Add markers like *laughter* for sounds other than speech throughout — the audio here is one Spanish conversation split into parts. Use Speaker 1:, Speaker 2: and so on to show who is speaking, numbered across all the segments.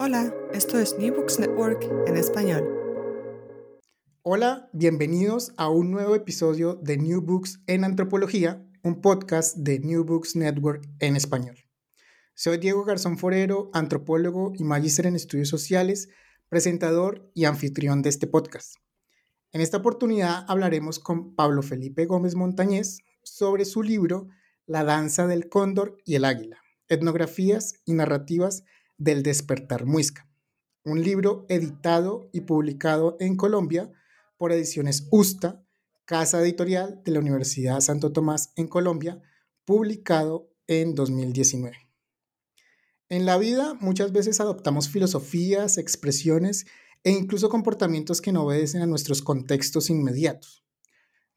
Speaker 1: Hola, esto es New Books Network en español.
Speaker 2: Hola, bienvenidos a un nuevo episodio de New Books en Antropología, un podcast de New Books Network en español. Soy Diego Garzón Forero, antropólogo y magíster en estudios sociales, presentador y anfitrión de este podcast. En esta oportunidad hablaremos con Pablo Felipe Gómez Montañez sobre su libro La danza del cóndor y el águila, etnografías y narrativas del despertar muisca, un libro editado y publicado en Colombia por Ediciones Usta, casa editorial de la Universidad Santo Tomás en Colombia, publicado en 2019. En la vida muchas veces adoptamos filosofías, expresiones e incluso comportamientos que no obedecen a nuestros contextos inmediatos,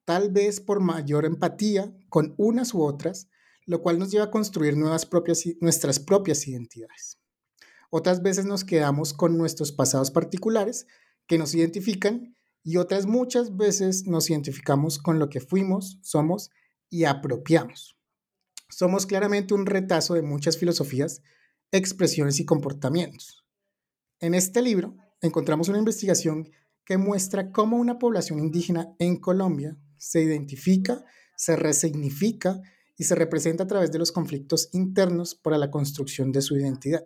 Speaker 2: tal vez por mayor empatía con unas u otras, lo cual nos lleva a construir nuevas propias, nuestras propias identidades. Otras veces nos quedamos con nuestros pasados particulares que nos identifican y otras muchas veces nos identificamos con lo que fuimos, somos y apropiamos. Somos claramente un retazo de muchas filosofías, expresiones y comportamientos. En este libro encontramos una investigación que muestra cómo una población indígena en Colombia se identifica, se resignifica y se representa a través de los conflictos internos para la construcción de su identidad.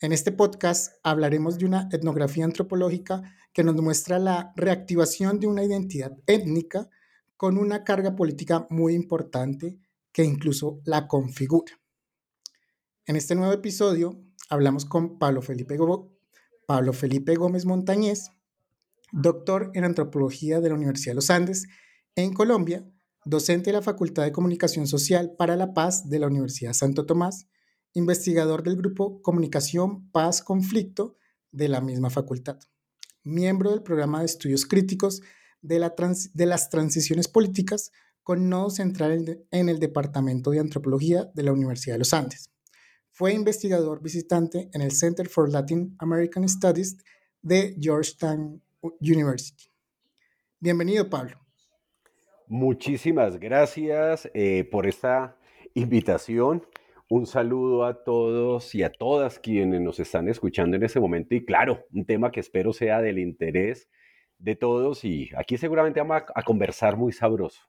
Speaker 2: En este podcast hablaremos de una etnografía antropológica que nos muestra la reactivación de una identidad étnica con una carga política muy importante que incluso la configura. En este nuevo episodio hablamos con Pablo Felipe, Pablo Felipe Gómez Montañez, doctor en antropología de la Universidad de los Andes en Colombia, docente de la Facultad de Comunicación Social para la Paz de la Universidad Santo Tomás investigador del grupo Comunicación, Paz, Conflicto de la misma facultad, miembro del programa de estudios críticos de, las transiciones políticas con nodo central en el Departamento de Antropología de la Universidad de los Andes. Fue investigador visitante en el Center for Latin American Studies de Georgetown University. Bienvenido, Pablo.
Speaker 3: Muchísimas gracias eh, por esta invitación un saludo a todos y a todas quienes nos están escuchando en este momento y claro, un tema que espero sea del interés de todos y aquí seguramente vamos a, conversar muy sabroso.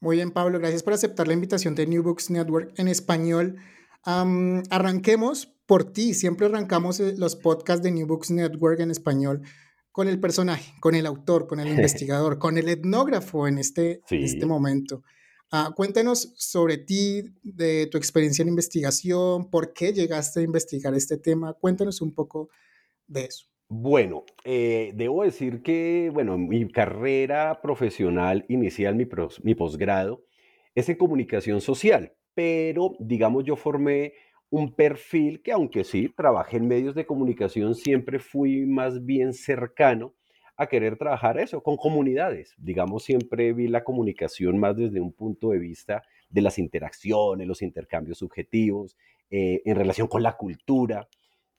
Speaker 2: Muy bien, Pablo, gracias por aceptar la invitación de New Books Network en español. arranquemos por ti, siempre arrancamos eh, los podcasts de New Books Network en español con el personaje, con el autor, con el *laughs* investigador, con el etnógrafo en este, en este momento. Ah, cuéntanos sobre ti, de tu experiencia en investigación, por qué llegaste a investigar este tema. Cuéntanos un poco de eso.
Speaker 3: Bueno, eh, debo decir que, bueno, mi carrera profesional inicial, mi, mi posgrado, es en comunicación social, pero digamos yo formé un perfil que aunque sí, trabajé en medios de comunicación, siempre fui más bien cercano a querer trabajar eso con comunidades. Digamos, siempre vi la comunicación más desde un punto de vista de las interacciones, los intercambios subjetivos, eh, en relación con la cultura.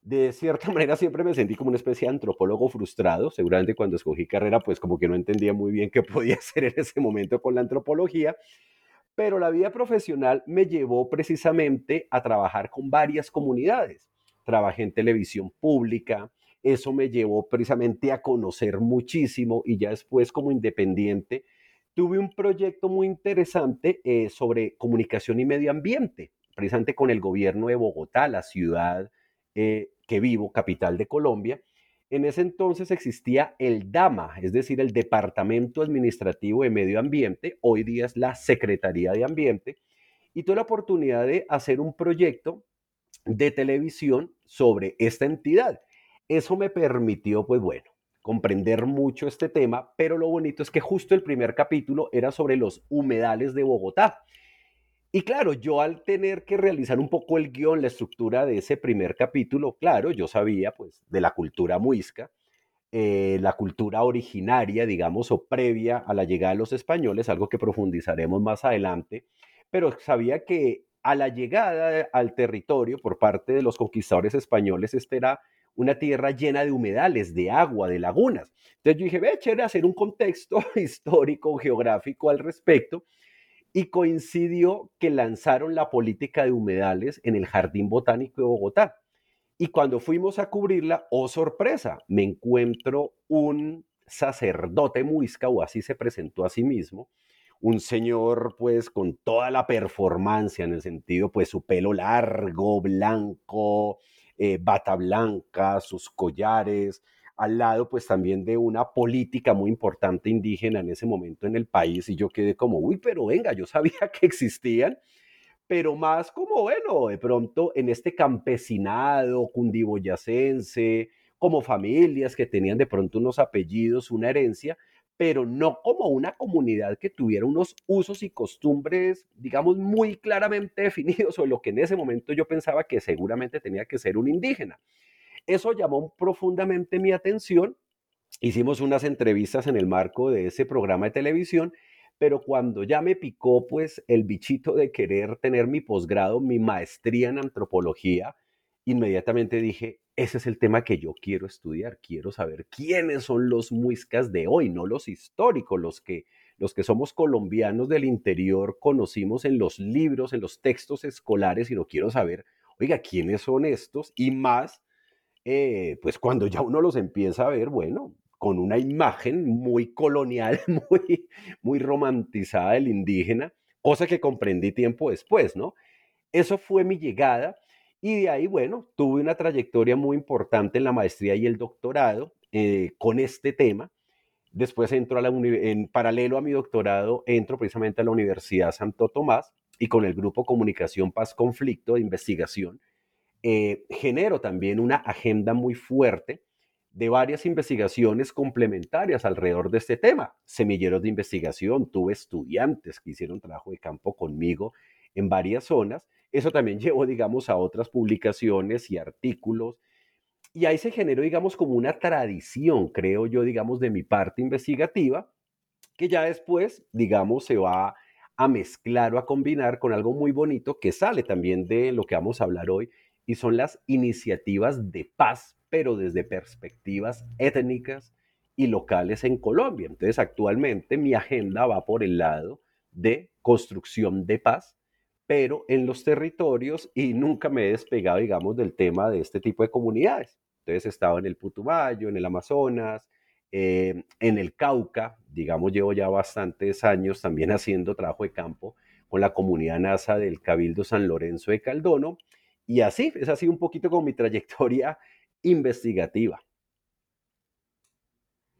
Speaker 3: De cierta *laughs* manera siempre me sentí como una especie de antropólogo frustrado. Seguramente cuando escogí carrera, pues como que no entendía muy bien qué *laughs* podía hacer en ese momento con la antropología. Pero la vida profesional me llevó precisamente a trabajar con varias comunidades. Trabajé en televisión pública, eso me llevó precisamente a conocer muchísimo y ya después como independiente tuve un proyecto muy interesante eh, sobre comunicación y medio ambiente, precisamente con el gobierno de Bogotá, la ciudad eh, que vivo, capital de Colombia. En ese entonces existía el DAMA, es decir, el Departamento Administrativo de Medio Ambiente, hoy día es la Secretaría de Ambiente, y tuve la oportunidad de hacer un proyecto de televisión sobre esta entidad. Eso me permitió, pues bueno, comprender mucho este tema, pero lo bonito es que justo el primer capítulo era sobre los humedales de Bogotá. Y claro, yo al tener que realizar un poco el guion, la estructura de ese primer capítulo, claro, yo sabía pues de la cultura muisca, eh, la cultura originaria, digamos, o previa a la llegada de los españoles, algo que profundizaremos más adelante, pero sabía que a la llegada al territorio por parte de los conquistadores españoles, esta era una tierra llena de humedales, de agua, de lagunas. Entonces yo dije, ve, chévere hacer un contexto *laughs* histórico, geográfico al respecto, y coincidió que lanzaron la política de humedales en el Jardín Botánico de Bogotá. Y cuando fuimos a cubrirla, oh sorpresa, me encuentro un sacerdote muisca, o así se presentó a sí mismo, un señor pues con toda la performance en el sentido pues su pelo largo, blanco, eh, bata blanca, sus collares, al lado pues también de una política muy importante indígena en ese momento en el país y yo quedé como, uy, pero venga, yo sabía *laughs* que existían, pero más como, bueno, de pronto en este campesinado cundiboyacense, como familias que tenían de pronto unos apellidos, una herencia, pero no como una comunidad que tuviera unos usos y costumbres, digamos, muy claramente *laughs* definidos, o lo que en ese momento yo pensaba que seguramente tenía que ser un indígena. Eso llamó profundamente mi atención. Hicimos unas entrevistas en el marco de ese programa de televisión, pero cuando ya me picó pues el bichito de querer tener mi posgrado, mi maestría en antropología, inmediatamente dije, ese es el tema que yo quiero estudiar, quiero saber quiénes son los muiscas de hoy, no los históricos, los que los que somos colombianos del interior conocimos en los libros, en los textos escolares, sino quiero saber, oiga, quiénes son estos y más eh, pues cuando ya uno los empieza a ver, bueno, con una imagen muy colonial, *laughs* muy, muy romantizada del indígena, cosa que comprendí tiempo después, ¿no? Eso fue mi llegada y de ahí, bueno, tuve una trayectoria muy importante en la maestría y el doctorado eh, con este tema. Después entro en paralelo a mi doctorado, entro precisamente a la Universidad Santo Tomás y con el grupo Comunicación Paz Conflicto de investigación eh, genero también una agenda muy fuerte de varias investigaciones complementarias alrededor de este tema. Semilleros de investigación, tuve estudiantes que hicieron trabajo de campo conmigo en varias zonas. Eso también *laughs* llevó, digamos, a otras publicaciones y artículos. Y ahí se generó, digamos, como una tradición, creo yo, digamos, de mi parte investigativa, que ya después, digamos, se va a mezclar o a combinar con algo muy bonito que sale también de lo que vamos a hablar hoy, y son las iniciativas de paz, pero desde perspectivas étnicas y locales en Colombia. Entonces, actualmente mi agenda va por el lado de construcción de paz, pero en los territorios y nunca me he despegado, digamos, del tema de este tipo de comunidades. Entonces, he estado en el Putumayo, en el Amazonas, eh, en el Cauca, digamos, llevo ya bastantes años también *laughs* haciendo trabajo de campo con la comunidad NASA del Cabildo San Lorenzo de Caldono y así, es así un poquito como mi trayectoria *laughs* investigativa.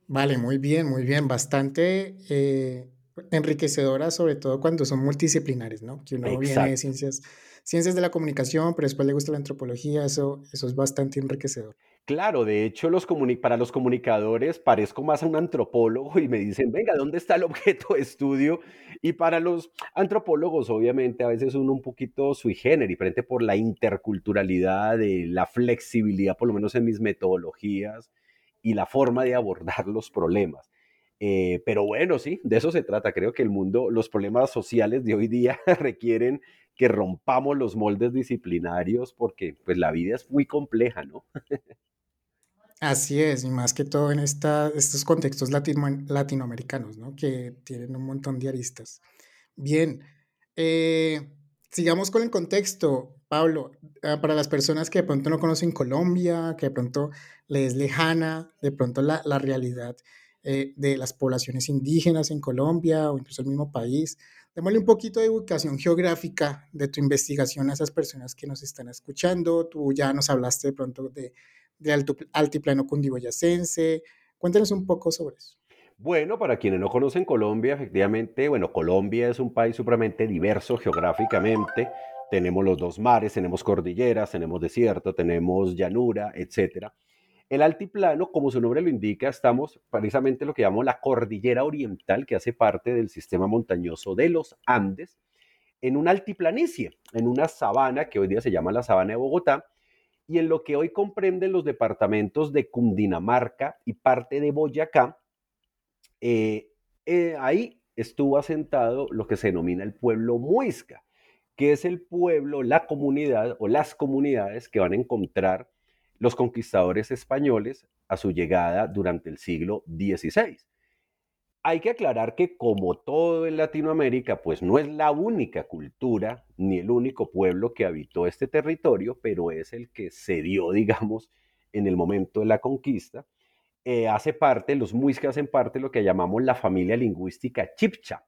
Speaker 2: Vale, muy bien, muy bien. Bastante eh, enriquecedora, sobre todo cuando son multidisciplinares, ¿no? Que uno viene de ciencias, ciencias de la comunicación, pero después le gusta la antropología, eso, eso es bastante enriquecedor.
Speaker 3: Claro, de hecho, los para los comunicadores parezco más a un antropólogo y me dicen, venga, ¿dónde está el objeto de estudio? Y para los antropólogos, obviamente, a veces uno un poquito sui generis, frente por la interculturalidad, de la flexibilidad, por lo menos en mis metodologías y la forma de abordar los problemas. Eh, pero bueno, sí, de eso se trata. Creo que el mundo, los problemas sociales de hoy día *laughs* requieren que rompamos los moldes disciplinarios porque pues la vida es muy compleja, ¿no?
Speaker 2: Así es, y más que todo en esta, estos contextos latinoamericanos, ¿no? Que tienen un montón de aristas. Bien, eh, sigamos con el contexto. Pablo, ah, para las personas que de pronto no conocen Colombia, que de pronto les es lejana, de pronto la, la realidad eh, de las poblaciones indígenas en Colombia o incluso el mismo país, démosle un poquito de ubicación geográfica de tu investigación a esas personas que nos están escuchando. Tú ya nos hablaste de pronto de del altiplano cundiboyacense. Cuéntanos un poco sobre eso.
Speaker 3: Bueno, para quienes no conocen Colombia, efectivamente, bueno, Colombia es un país supremamente diverso geográficamente. Tenemos los dos mares, tenemos cordilleras, tenemos desierto, tenemos llanura, etcétera. El altiplano, como su nombre lo indica, estamos precisamente en lo que llamamos la cordillera oriental, que hace parte del sistema montañoso de los Andes, en una altiplanicie, en una sabana que hoy día se llama la sabana de Bogotá, y en lo que hoy comprenden los departamentos de Cundinamarca y parte de Boyacá, eh, eh, ahí estuvo asentado lo que se denomina el pueblo muisca, que es el pueblo, la comunidad o las comunidades que van a encontrar los conquistadores españoles a su llegada durante el siglo XVI. Hay que aclarar que como todo en Latinoamérica, pues no es la única cultura ni el único pueblo que habitó este territorio, pero es el que se dio, *laughs* digamos, en el momento de la conquista. Eh, hace parte, los muiscas hacen parte de lo que llamamos la familia lingüística chipcha,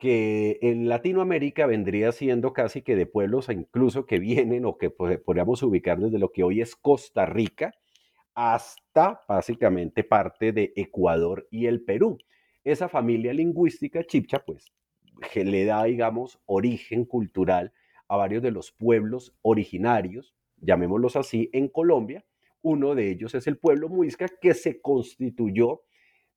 Speaker 3: que en Latinoamérica vendría siendo casi que de pueblos incluso que vienen o que podríamos ubicar desde lo que hoy es Costa Rica hasta básicamente parte de Ecuador y el Perú. Esa familia lingüística chipcha pues le da, digamos, origen cultural a varios de los pueblos originarios, llamémoslos así, en Colombia. Uno de ellos es el pueblo muisca que se constituyó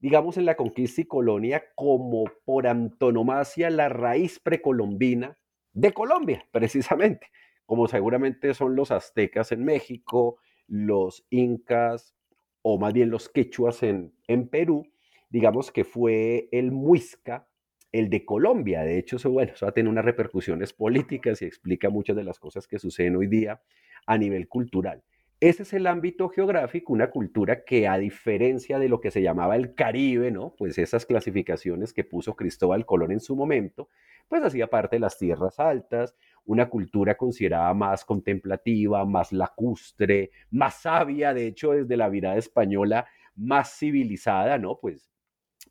Speaker 3: digamos, en la conquista y colonia como por antonomasia la raíz precolombina de Colombia, precisamente, como seguramente son los aztecas en México, los incas o más bien los quechuas en, en Perú, digamos que fue el muisca, el de Colombia. De hecho, eso, bueno, eso va a tener unas repercusiones políticas y explica muchas de las cosas que suceden hoy día a nivel cultural. Ese es el ámbito geográfico, una cultura que a diferencia de lo que se llamaba el Caribe, ¿no? Pues esas clasificaciones que puso Cristóbal Colón en su momento, pues hacía parte de las tierras altas, una cultura considerada más contemplativa, más lacustre, más sabia, de hecho desde la mirada española, más civilizada, ¿no? Pues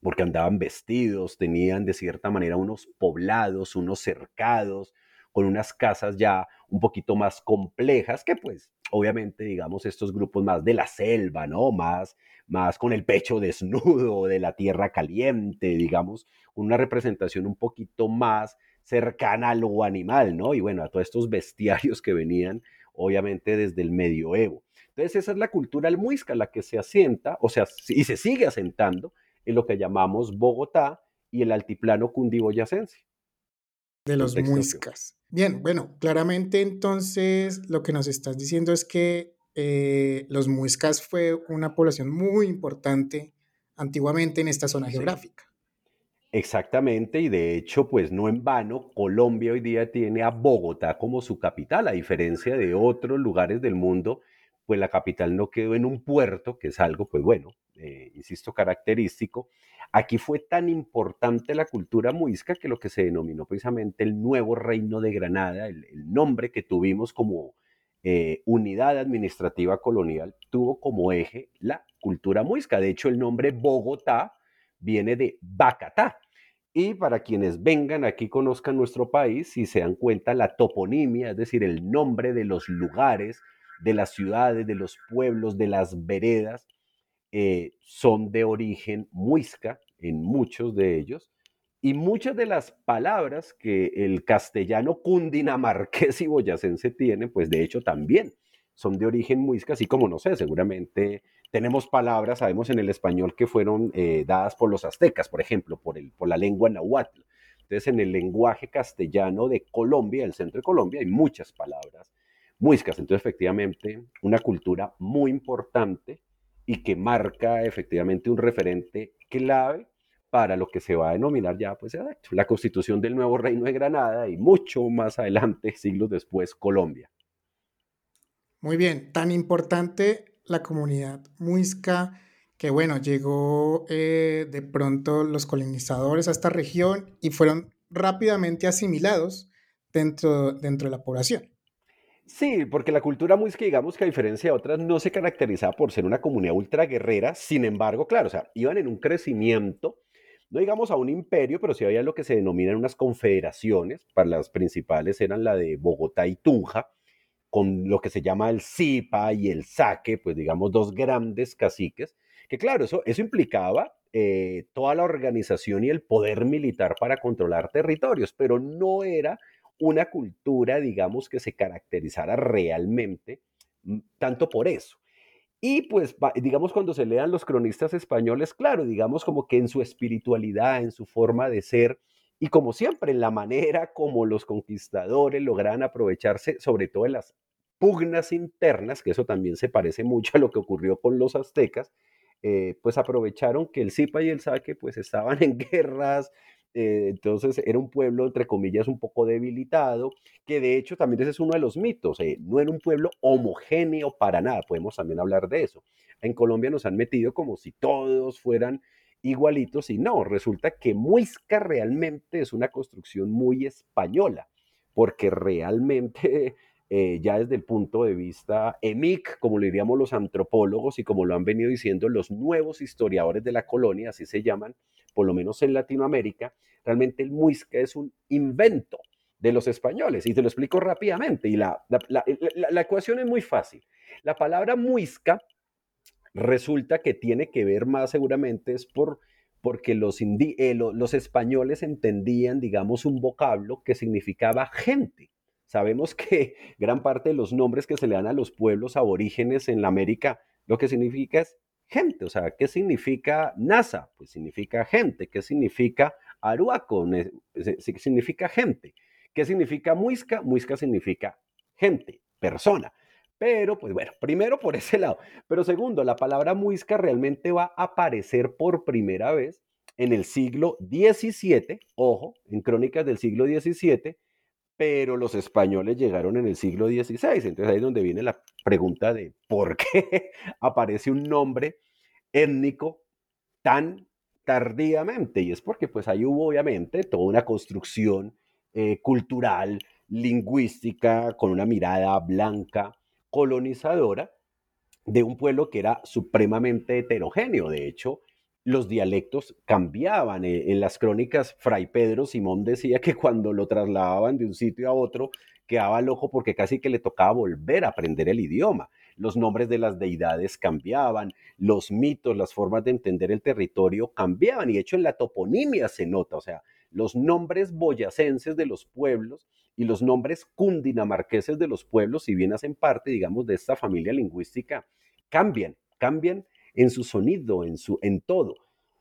Speaker 3: porque andaban vestidos, tenían de cierta manera unos poblados, unos cercados, con unas casas ya un poquito más complejas que pues obviamente digamos estos grupos más de la selva, ¿no? Más, más con el pecho *laughs* desnudo, de la tierra caliente, digamos, una representación un poquito más cercana a lo animal, ¿no? Y bueno, a todos estos bestiarios que venían obviamente desde el medioevo. Entonces esa es la cultura almuisca, la que se asienta, o sea, y se sigue asentando en lo que llamamos Bogotá y el altiplano cundiboyacense.
Speaker 2: De los muiscas. Bien, bueno, claramente entonces lo que nos estás diciendo es que eh, los muiscas fue una población muy importante antiguamente en esta zona geográfica.
Speaker 3: Exactamente, y de hecho, pues no en vano, Colombia hoy día tiene a Bogotá como su capital, a diferencia de otros lugares del mundo, pues la capital no quedó en un puerto, que es algo, pues bueno, eh, insisto, característico, Aquí fue tan importante la cultura muisca que lo que se denominó precisamente el nuevo reino de Granada, el, nombre que tuvimos como eh, unidad administrativa colonial, tuvo como eje la cultura muisca. De hecho, el nombre Bogotá viene de Bacatá. Y para quienes vengan aquí, conozcan nuestro país y se dan cuenta la toponimia, es decir, el nombre de los lugares, de las ciudades, de los pueblos, de las veredas, eh, son de origen muisca en muchos de ellos, y muchas de las palabras que el castellano cundinamarqués y boyacense tiene, pues de hecho también son de origen muisca, así como no sé, seguramente tenemos palabras, sabemos en el español que fueron eh, dadas por los aztecas, por ejemplo, por, el, por la lengua nahuatl. Entonces, en el lenguaje castellano de Colombia, el centro de Colombia, hay muchas palabras muiscas. Entonces, efectivamente, una cultura muy importante y que marca efectivamente un referente clave para lo que se va a denominar ya, pues, la constitución del nuevo reino de Granada y mucho más adelante, siglos después, Colombia.
Speaker 2: Muy bien, tan importante la comunidad muisca que, bueno, llegó eh, de pronto los colonizadores a esta región y fueron rápidamente asimilados dentro, dentro de la población.
Speaker 3: Sí, porque la cultura muisca, digamos que a diferencia de otras, no se caracterizaba por ser una comunidad ultra guerrera. Sin embargo, claro, o sea, iban en un crecimiento, no digamos a un imperio, pero sí había lo que se denominan unas confederaciones. Para las principales eran la de Bogotá y Tunja, con lo que se llama el Zipa y el Saque, pues digamos dos grandes caciques, que claro, eso, eso implicaba eh, toda la organización y el poder militar para controlar territorios, pero no era una cultura, digamos, que se caracterizara realmente mm, tanto por eso. Y pues, digamos, cuando se lean los cronistas españoles, claro, digamos como que en su espiritualidad, en su forma de ser, y como siempre, en la manera como los conquistadores logran aprovecharse, sobre todo en las pugnas internas, que eso también se parece mucho a lo que ocurrió con los aztecas, eh, pues aprovecharon que el Zipa y el Saque pues estaban *laughs* en guerras, eh, entonces era un pueblo, entre comillas, un poco debilitado, que de hecho también ese es uno de los mitos, eh, no era un pueblo homogéneo para nada, podemos también hablar de eso. En Colombia nos han metido como si todos fueran igualitos y no, resulta que Muisca realmente es una construcción muy española, porque realmente eh, ya desde el punto de vista EMIC, como lo diríamos los antropólogos y como lo han venido diciendo los nuevos historiadores de la colonia, así se llaman, por lo menos en Latinoamérica, realmente el muisca es un invento de los españoles. Y te lo explico rápidamente. Y la, la, ecuación es muy fácil. La palabra muisca resulta que tiene que ver más seguramente es por porque los, eh, los españoles entendían, digamos, un vocablo que significaba gente. Sabemos que *laughs* gran parte de los nombres que se le dan a los pueblos aborígenes en la América, lo que significa es gente. O sea, ¿qué significa NASA? Pues significa gente. ¿Qué significa Aruaco? Significa gente. ¿Qué significa Muisca? Muisca significa gente, persona. Pero, pues bueno, primero por *laughs* ese lado. Pero segundo, la palabra muisca realmente va a aparecer por primera vez en el siglo XVII, ojo, en crónicas del siglo XVII, pero los españoles llegaron en el siglo XVI. Entonces ahí es donde viene la pregunta de por qué *laughs* aparece un nombre étnico tan tardíamente. Y es porque pues ahí hubo obviamente toda una construcción eh, cultural, lingüística, con una mirada blanca, colonizadora, de un pueblo que era supremamente heterogéneo. De hecho, los dialectos cambiaban. Eh, en las crónicas, Fray Pedro Simón decía que cuando lo trasladaban de un sitio a otro, quedaba loco porque casi que le tocaba volver a aprender el idioma. Los nombres de las deidades cambiaban, los mitos, las formas de entender el territorio cambiaban. Y de hecho en la toponimia se nota, o sea, los nombres boyacenses de los pueblos y los nombres cundinamarqueses de los pueblos, si bien hacen parte, digamos, de esta familia lingüística, cambian, cambian en su sonido, en, su, en todo.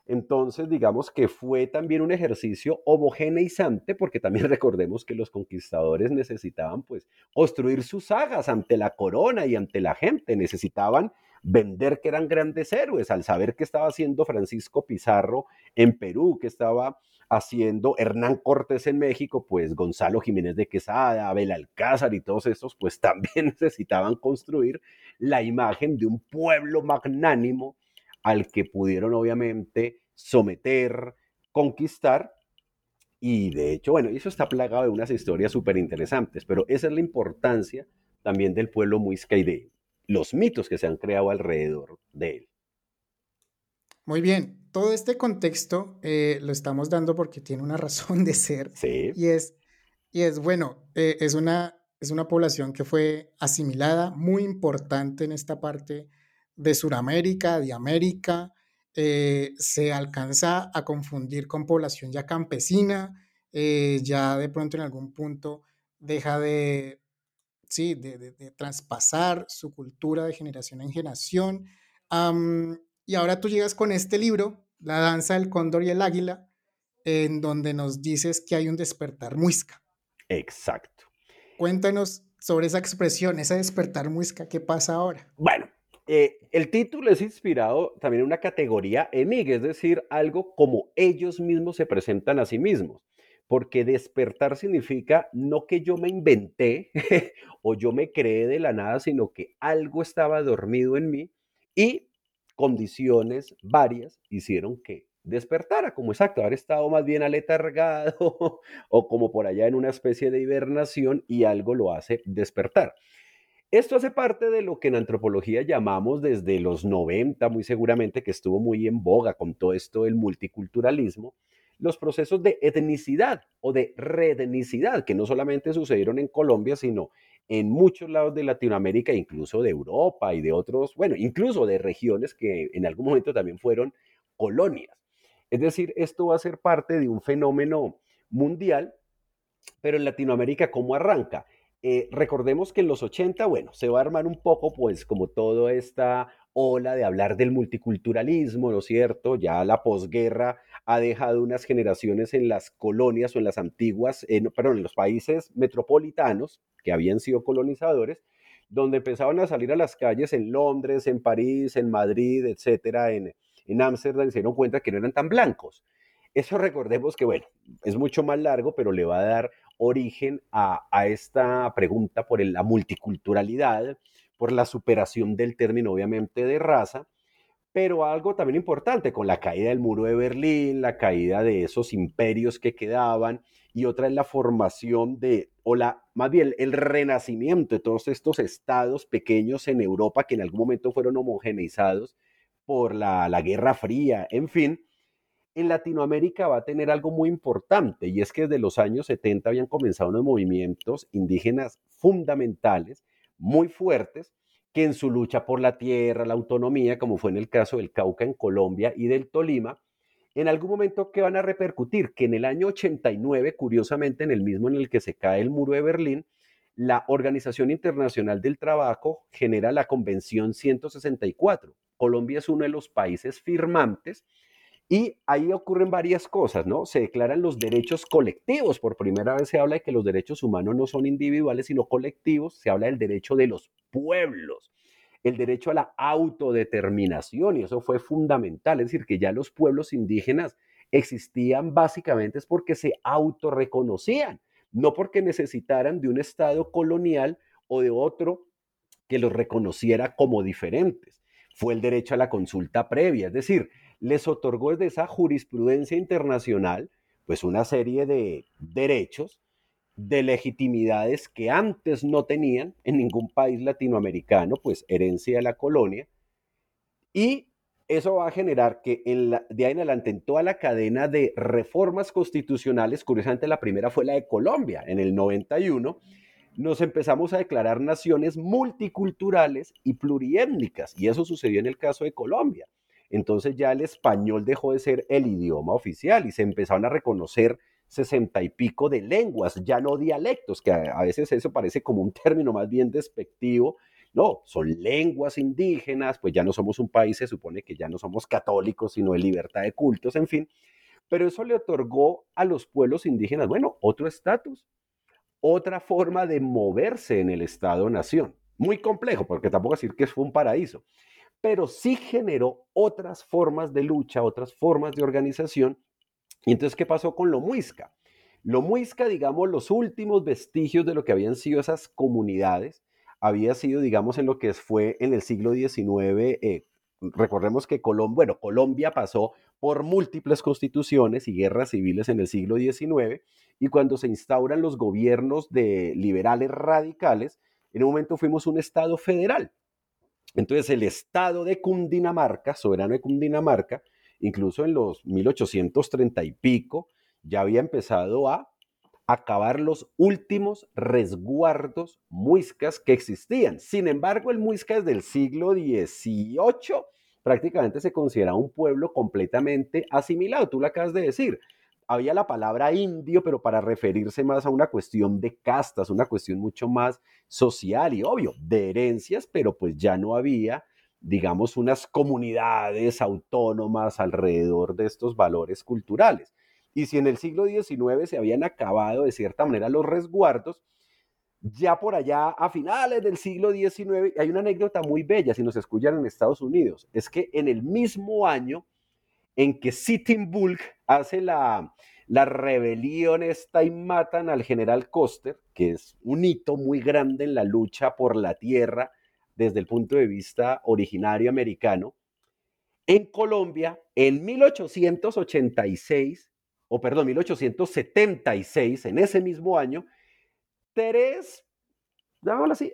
Speaker 3: Entonces, digamos que fue también un ejercicio homogeneizante, porque también *laughs* recordemos que los conquistadores necesitaban, pues, construir sus sagas ante la corona y ante la gente, necesitaban vender que eran grandes héroes, al saber que estaba haciendo Francisco Pizarro en Perú, que estaba haciendo Hernán Cortés en México, pues Gonzalo Jiménez de Quesada, Abel Alcázar y todos estos, pues *laughs* también necesitaban construir la imagen de un pueblo magnánimo al que pudieron obviamente someter, conquistar. Y de hecho, bueno, eso está plagado de unas historias súper interesantes, pero esa es la importancia también del pueblo muisca y de los mitos que se han creado alrededor de él.
Speaker 2: Muy bien, todo este contexto eh, lo estamos dando porque tiene una *laughs* razón de ser.
Speaker 3: Sí.
Speaker 2: Y es, y es bueno, eh, es, una, es una población que fue asimilada, muy importante en esta parte de Sudamérica, de América. Eh, se alcanza a confundir con población ya campesina, ya de pronto en algún punto deja de, sí, de, de, traspasar su cultura de generación en generación. Y ahora tú llegas con este libro, La danza del cóndor y el águila, en donde nos dices que hay un despertar muisca.
Speaker 3: Exacto.
Speaker 2: Cuéntanos sobre esa expresión, ese despertar muisca, ¿qué pasa ahora?
Speaker 3: Bueno, eh, el título es inspirado también en una categoría EMIG, es decir, algo como ellos mismos se presentan a sí mismos. Porque despertar significa no que yo me inventé *laughs* o yo me creé de la nada, sino que algo estaba dormido en mí y condiciones varias hicieron que despertara, como exacto, haber estado más bien aletargado *laughs* o como por allá en una especie de hibernación y algo lo hace despertar. Esto hace parte de lo que en antropología llamamos desde los 90, muy seguramente, que estuvo muy en boga con todo esto del multiculturalismo, los procesos de etnicidad o de reetnicidad, que no solamente sucedieron en Colombia, sino en muchos lados de Latinoamérica, incluso de Europa y de otros, bueno, incluso de regiones que en algún momento también fueron colonias. Es decir, esto va a ser parte de un fenómeno mundial, pero en Latinoamérica, ¿cómo arranca? Eh, recordemos que en los 80, bueno, se va a armar un poco, pues, como toda esta ola de hablar del multiculturalismo, ¿no es cierto? Ya la posguerra ha dejado unas generaciones en las colonias o en las antiguas, perdón, en los países metropolitanos que habían sido colonizadores, donde empezaban a salir a las calles en Londres, en París, en Madrid, etcétera, en, en Ámsterdam, y se dieron cuenta que no eran tan blancos. Eso recordemos que, bueno, es mucho más largo, pero le va a dar origen a, esta pregunta por la multiculturalidad, por la superación del término, obviamente, de raza, pero algo también importante, con la caída del muro de Berlín, la caída de esos imperios que quedaban, y otra es la formación de, o la, más bien, el renacimiento de todos estos estados pequeños en Europa que en algún momento fueron homogeneizados por la, la Guerra Fría, en fin, en Latinoamérica va a tener algo muy importante y es que desde los años 70 habían comenzado unos movimientos indígenas fundamentales, muy fuertes, que en su lucha por la tierra, la autonomía, como fue en el caso del Cauca en Colombia y del Tolima, en algún momento que van a repercutir, que en el año 89, curiosamente en el mismo en el que se cae el muro de Berlín, la Organización Internacional del Trabajo genera la Convención 164. Colombia es uno de los países firmantes y ahí ocurren varias cosas, ¿no? Se declaran los derechos colectivos. Por primera vez se habla de que los derechos humanos no son individuales, sino colectivos. Se habla del derecho de los pueblos, el derecho a la autodeterminación, y eso fue fundamental. Es decir, que ya los pueblos indígenas existían básicamente es porque se autorreconocían, no porque necesitaran de un Estado colonial o de otro que los reconociera como diferentes. Fue el derecho a la consulta previa, es decir, les otorgó desde esa jurisprudencia internacional pues una serie de derechos, de legitimidades que antes no tenían en ningún país latinoamericano, pues herencia de la colonia, y eso va a generar que de ahí en adelante en toda la cadena de reformas constitucionales, curiosamente la primera fue la de Colombia en el 91, nos empezamos a declarar naciones multiculturales y pluriétnicas, y eso sucedió en el caso de Colombia entonces ya el español dejó de ser el idioma oficial y se empezaron a reconocer sesenta y pico de lenguas, ya no dialectos, que a, veces eso parece como un término más bien despectivo. No, son lenguas indígenas, pues ya no somos un país, se supone que ya no somos católicos, sino de libertad de cultos, en fin. Pero eso le otorgó a los pueblos indígenas, bueno, otro estatus, otra forma de moverse en el Estado-nación. Muy complejo, porque tampoco decir que fue un paraíso pero sí generó otras formas de lucha, otras formas de organización. Y entonces, ¿qué pasó con lo muisca? Lo muisca, digamos, los últimos vestigios de lo que habían sido esas comunidades, había sido, digamos, en lo que fue en el siglo XIX. Eh, recordemos que Colombia, bueno, Colombia pasó por múltiples constituciones y guerras civiles en el siglo XIX, y cuando se instauran los gobiernos de liberales radicales, en un momento fuimos un Estado federal. Entonces el estado de Cundinamarca, soberano de Cundinamarca, incluso en los 1830 y pico, ya había empezado a acabar los últimos resguardos muiscas que existían. Sin embargo, el muisca es del siglo XVIII prácticamente se considera un pueblo completamente asimilado. Tú lo acabas de decir había la palabra indio, pero para referirse más a una cuestión de castas, una cuestión mucho más social y obvio, de herencias, pero pues ya no había, digamos, unas comunidades autónomas alrededor de estos valores culturales. Y si en el siglo XIX se habían acabado de cierta manera los resguardos, ya por allá a finales del siglo XIX, hay una anécdota muy bella si nos escuchan en Estados Unidos, es que en el mismo año en que Sitting Bull hace la, la rebelión esta y matan al general Coster, que es un hito muy grande en la lucha por la tierra desde el punto de vista originario americano. En Colombia, en 1886, o perdón, 1876, en ese mismo año, tres,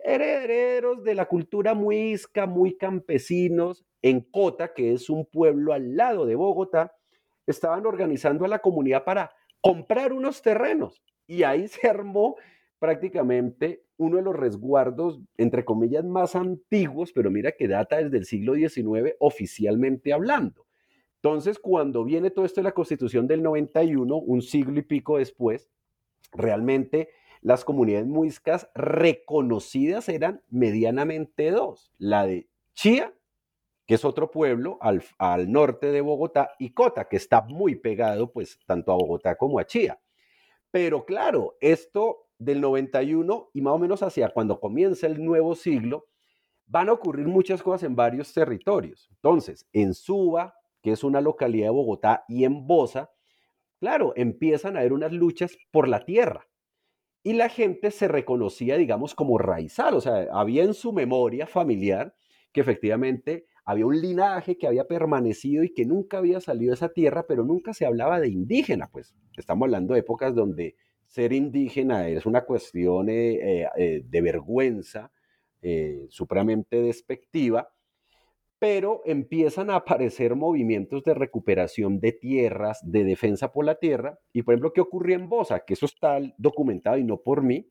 Speaker 3: herederos de la cultura muisca, muy campesinos, en Cota, que es un pueblo al lado de Bogotá, estaban organizando a la comunidad para comprar unos terrenos. Y ahí se armó prácticamente uno de los resguardos, entre comillas, más antiguos, pero mira que data desde el siglo XIX oficialmente hablando. Entonces, cuando viene todo esto de la Constitución del 91, un siglo y pico después, realmente las comunidades muiscas reconocidas eran medianamente dos, la de Chía, que es otro pueblo al, al, norte de Bogotá, y Cota, que está muy pegado pues tanto a Bogotá como a Chía. Pero claro, esto del 91 y más o menos hacia cuando comienza el nuevo siglo, van a ocurrir muchas cosas en varios territorios. Entonces, en Suba, que es una localidad de Bogotá, y en Bosa, claro, empiezan a haber unas luchas por la tierra. Y la gente se reconocía, digamos, como raizal, o sea, había en su memoria familiar que efectivamente había un linaje que había permanecido y que nunca había salido de esa tierra, pero nunca se hablaba de indígena, pues. Estamos hablando de épocas donde ser indígena es una cuestión eh, eh, eh, de vergüenza, supremamente despectiva, pero empiezan a aparecer movimientos de recuperación de tierras, de defensa por la tierra, y por ejemplo, ¿qué ocurrió en Bosa? Que eso está documentado y no por mí,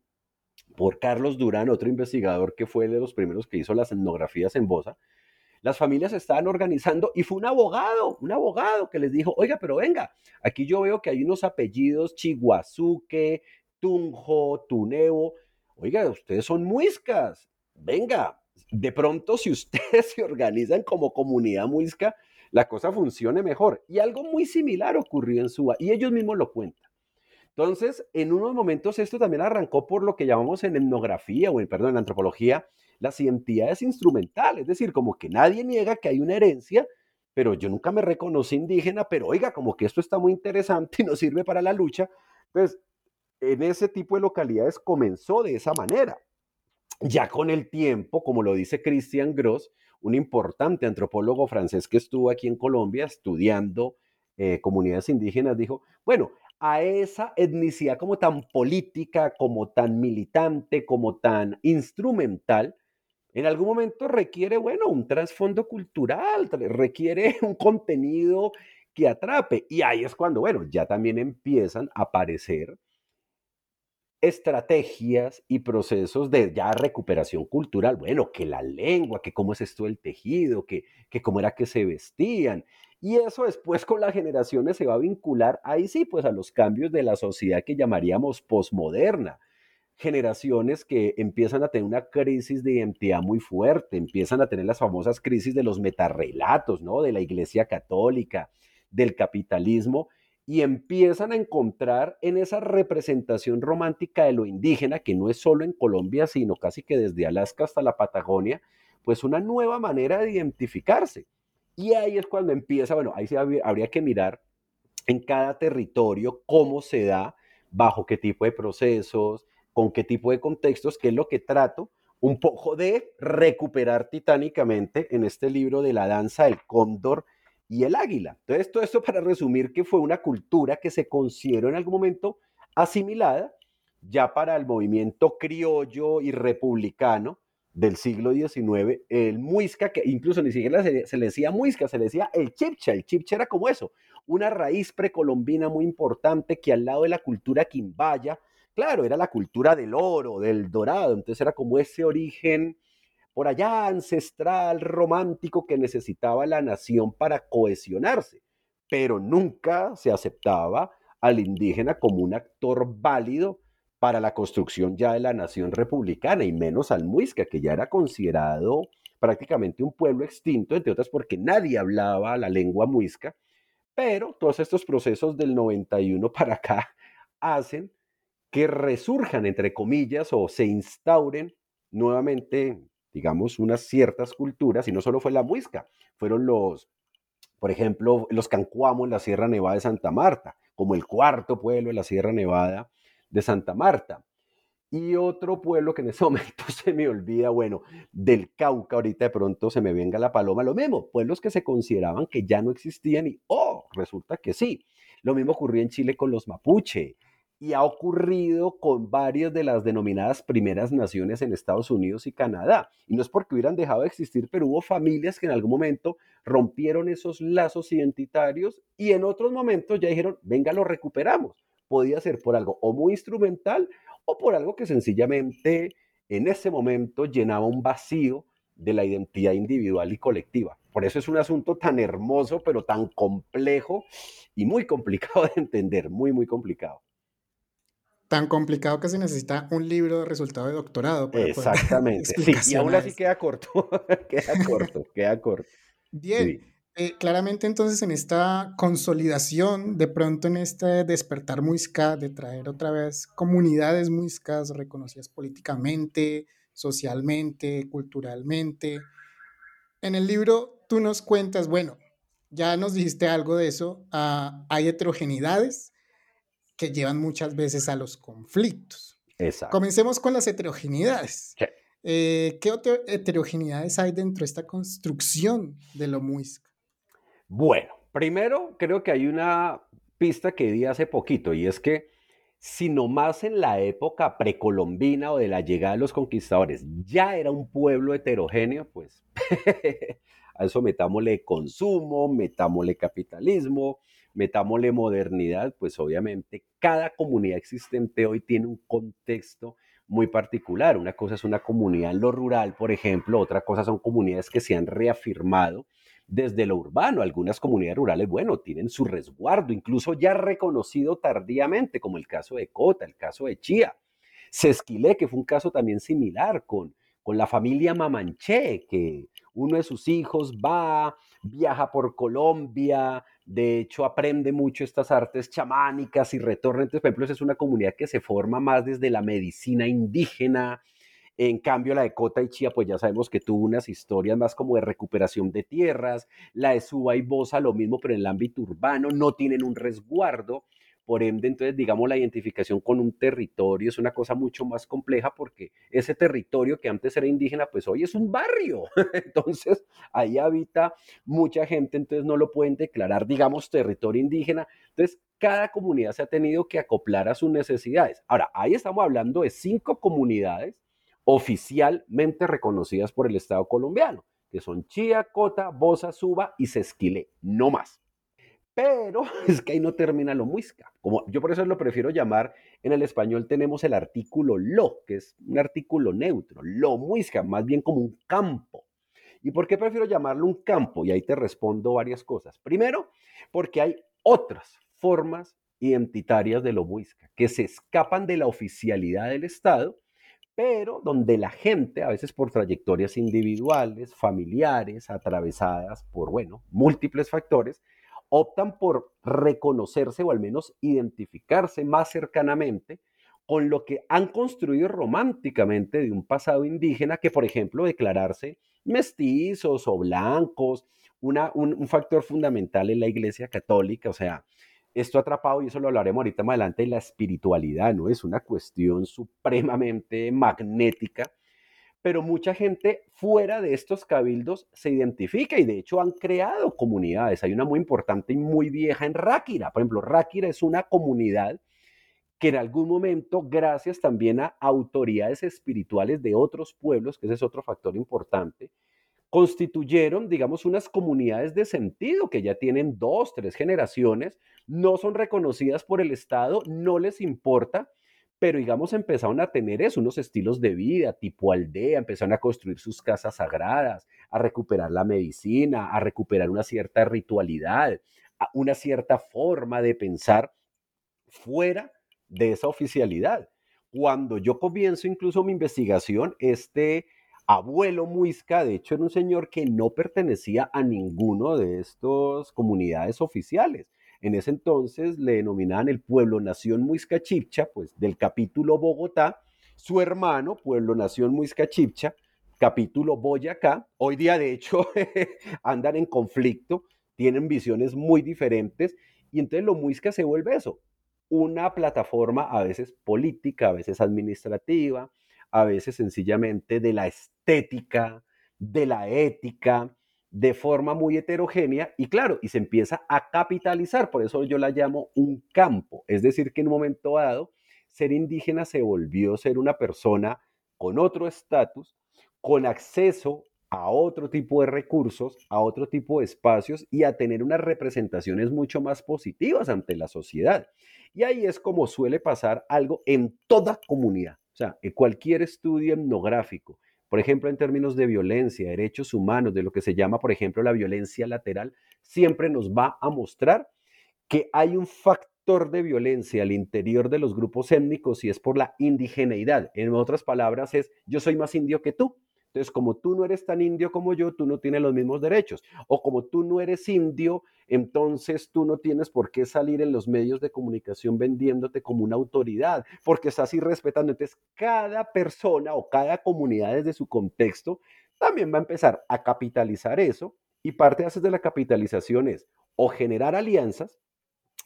Speaker 3: por Carlos Durán, otro investigador que fue de los primeros que hizo las etnografías en Bosa, las familias estaban organizando y fue un abogado, un abogado que les dijo, oiga, pero venga, aquí yo veo que hay unos apellidos Chiguazuque, Tunjo, Tuneo, oiga, ustedes son muiscas, venga, de pronto si ustedes *laughs* se organizan como comunidad muisca, la cosa funcione mejor. Y algo muy similar ocurrió en Suba y ellos mismos lo cuentan. Entonces, en unos momentos esto también arrancó por lo que llamamos en etnografía o en, perdón, en antropología, las identidades instrumentales, es decir, como que nadie niega que hay una herencia, pero yo nunca me reconocí indígena, pero oiga, como que esto está muy interesante y nos sirve para la lucha. Entonces, en ese tipo de localidades comenzó de esa manera. Ya con el tiempo, como lo dice Christian Gross, un importante antropólogo francés que estuvo aquí en Colombia estudiando eh, comunidades indígenas, dijo, bueno, a esa etnicidad como tan política, como tan militante, como tan instrumental, en algún momento requiere, bueno, un trasfondo cultural, requiere *laughs* un contenido que atrape. Y ahí es cuando, bueno, ya también empiezan a aparecer estrategias y procesos de ya recuperación cultural. Bueno, que la lengua, que cómo es esto el tejido, que, que cómo era que se vestían. Y eso después con las generaciones se va a vincular, ahí sí, pues a los cambios de la sociedad que llamaríamos posmoderna generaciones que empiezan a tener una crisis de identidad muy fuerte, empiezan a tener las famosas crisis de los metarrelatos, ¿no? De la Iglesia Católica, del capitalismo, y empiezan a encontrar en esa representación romántica de lo indígena, que no es solo en Colombia, sino casi que desde Alaska hasta la Patagonia, pues una nueva manera de identificarse. Y ahí es cuando empieza, bueno, ahí sí habría que mirar en cada territorio cómo se da, bajo qué tipo de procesos, con qué tipo de contextos, que es lo que trato un poco de recuperar titánicamente en este libro de la danza del cóndor y el águila. Entonces, todo esto para resumir que fue una cultura que se consideró en algún momento asimilada ya para el movimiento criollo y republicano del siglo XIX, el muisca, que incluso ni siquiera se, se, le decía muisca, se le decía el chipcha, el chipcha era como eso, una raíz precolombina muy importante que al lado de la cultura quimbaya, claro, era la cultura del oro, del dorado, entonces era como ese origen por allá ancestral, romántico que necesitaba la nación para cohesionarse, pero nunca se aceptaba al indígena como un actor válido para la construcción ya de la nación republicana y menos al muisca, que ya era considerado prácticamente un pueblo extinto, entre otras porque nadie hablaba la lengua muisca, pero todos estos procesos del 91 para acá hacen que resurjan, entre comillas, o se instauren nuevamente, digamos, unas ciertas culturas, y no solo fue la muisca, fueron los, por ejemplo, los cancuamos en la Sierra Nevada de Santa Marta, como el cuarto pueblo de la Sierra Nevada de Santa Marta. Y otro pueblo que en ese *laughs* momento se me olvida, bueno, del Cauca, ahorita de pronto se me venga la paloma, lo mismo, pueblos que se consideraban que ya no existían y, oh, resulta que sí. Lo mismo ocurrió en Chile con los mapuche, y ha ocurrido con varias de las denominadas primeras naciones en Estados Unidos y Canadá. Y no es porque hubieran dejado de existir, pero hubo familias que en algún momento rompieron esos lazos identitarios y en otros momentos ya dijeron, venga, lo recuperamos. Podía ser por algo o muy instrumental o por algo que sencillamente en ese momento llenaba un vacío de la identidad individual y colectiva. Por eso es un asunto tan hermoso, pero tan complejo y muy complicado de entender, muy, muy complicado
Speaker 2: tan complicado que se necesita un libro de resultado de doctorado.
Speaker 3: Para *laughs* Exactamente. Sí, y aún así queda corto, *laughs* queda corto, queda corto.
Speaker 2: Bien, eh, claramente entonces en esta consolidación, de pronto en este despertar muisca, de traer otra vez comunidades muiscas reconocidas políticamente, socialmente, culturalmente. En el libro tú nos cuentas, bueno, ya nos dijiste algo de eso, ah, hay heterogeneidades, que llevan muchas veces a los conflictos.
Speaker 3: Exacto.
Speaker 2: Comencemos con las heterogeneidades. Eh, ¿Qué heterogeneidades hay dentro de esta construcción de lo muisca?
Speaker 3: Bueno, primero creo que hay una pista que di hace poquito y es que si más en la época precolombina o de la llegada de los conquistadores ya era un pueblo heterogéneo, pues *laughs* a eso metámosle consumo, metámosle capitalismo, metámosle modernidad, pues obviamente cada comunidad existente hoy tiene un contexto muy particular. Una cosa es una comunidad en lo rural, por ejemplo, otra cosa son comunidades que se han reafirmado desde lo urbano. Algunas comunidades rurales, bueno, tienen su resguardo, incluso ya reconocido tardíamente, como el caso de Cota, el caso de Chía. Sesquilé, que fue un caso también similar con, con la familia Mamanché, que uno de sus hijos va, viaja por Colombia, de hecho aprende mucho estas artes chamánicas y retorna. Entonces, por ejemplo, es una comunidad que se forma más desde la medicina indígena. En cambio, la de Cota y Chía, pues ya sabemos que tuvo unas historias más como de recuperación de tierras. La de Suba y Bosa, lo mismo, pero en el ámbito urbano, no tienen un resguardo. Por ende, entonces, digamos, la identificación con un territorio es una cosa mucho más compleja porque ese territorio que antes era indígena, pues hoy es un barrio. *laughs* Entonces, ahí habita mucha gente, entonces no lo pueden declarar, digamos, territorio indígena. Entonces, cada comunidad se ha tenido que acoplar a sus necesidades. Ahora, ahí estamos hablando de cinco comunidades oficialmente reconocidas por el Estado colombiano, que son Chía, Cota, Bosa, Suba y Sesquilé, no más. Pero *laughs* es que ahí no termina lo muisca. Como yo por eso lo prefiero llamar, en el español tenemos el artículo lo, que es un artículo neutro, lo muisca, más bien como un campo. ¿Y por qué prefiero llamarlo un campo? Y ahí te respondo varias cosas. Primero, porque hay otras formas identitarias de lo muisca que se escapan de la oficialidad del Estado, pero donde la gente, a veces por trayectorias individuales, familiares, atravesadas por, bueno, múltiples factores, optan por reconocerse o al menos identificarse más cercanamente con lo que han construido románticamente de un pasado indígena que, por ejemplo, declararse mestizos o blancos, una, un, factor fundamental en la Iglesia Católica, o sea, esto atrapado, y eso lo hablaremos ahorita más adelante, la espiritualidad, ¿no? Es una cuestión supremamente magnética pero mucha gente fuera de estos cabildos se identifica y de hecho han creado comunidades. Hay una muy importante y muy vieja en Ráquira. Por ejemplo, Ráquira es una comunidad que en algún momento, gracias también a autoridades espirituales de otros pueblos, que ese es otro factor importante, constituyeron, digamos, unas comunidades de sentido que ya tienen dos, tres generaciones, no son reconocidas por el Estado, no les importa, pero digamos empezaron a tener eso, unos estilos de vida tipo aldea, empezaron a construir sus casas sagradas, a recuperar la medicina, a recuperar una cierta ritualidad, una cierta forma de pensar fuera de esa oficialidad. Cuando yo comienzo incluso mi investigación, este abuelo Muisca, de hecho, era un señor que no pertenecía a ninguno de estas comunidades oficiales. En ese entonces le denominaban el pueblo nación Muisca Chipcha, pues del capítulo Bogotá, su hermano, pueblo nación Muisca Chipcha, capítulo Boyacá. Hoy día, de hecho, *laughs* andan en conflicto, tienen visiones muy diferentes y entonces lo Muisca se vuelve eso, una plataforma a veces política, a veces administrativa, a veces sencillamente de la estética, de la ética, de forma muy heterogénea y claro, y se empieza a capitalizar, por eso yo la llamo un campo, es decir, que en un momento dado ser indígena se volvió ser una persona con otro estatus, con acceso a otro tipo de recursos, a otro tipo de espacios y a tener unas representaciones mucho más positivas ante la sociedad. Y ahí es como suele pasar algo en toda comunidad, o sea, en cualquier estudio etnográfico, por ejemplo, en términos de violencia, derechos humanos, de lo que se llama, por ejemplo, la violencia lateral, siempre nos va a mostrar que hay un factor de violencia al interior de los grupos étnicos y es por la indigeneidad. En otras palabras, es yo soy más indio que tú. Entonces, como tú no eres tan indio como yo, tú no tienes los mismos derechos. O como tú no eres indio, entonces tú no tienes por qué salir en los medios de comunicación vendiéndote como una autoridad, porque estás irrespetando. Entonces, cada persona o cada comunidad desde su contexto también va a empezar a capitalizar eso y parte de la capitalización es o generar alianzas,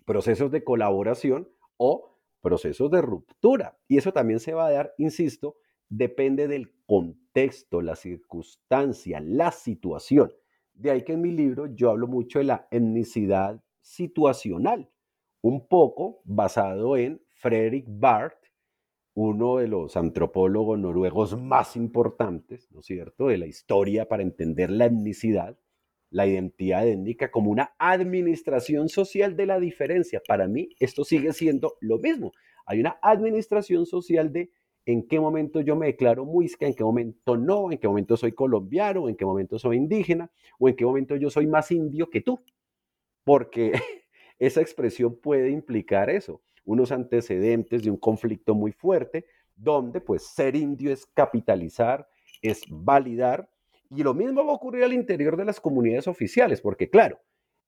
Speaker 3: procesos de colaboración o procesos de ruptura. Y eso también se va a dar, insisto, depende del contexto, la circunstancia, la situación. De ahí que en mi libro yo hablo mucho de la etnicidad situacional, un poco basado en Fredrik Barth, uno de los antropólogos noruegos más importantes, ¿no es cierto?, de la historia para entender la etnicidad, la identidad étnica como una administración social de la diferencia. Para mí esto sigue siendo lo mismo. Hay una administración social de en qué momento yo me declaro muisca, en qué momento no, en qué momento soy colombiano, en qué momento soy indígena, o en qué momento yo soy más indio que tú. Porque *laughs* esa expresión puede implicar eso, unos antecedentes de un conflicto muy fuerte, donde pues ser indio es capitalizar, es validar, y lo mismo va a ocurrir al interior de las comunidades oficiales, porque claro,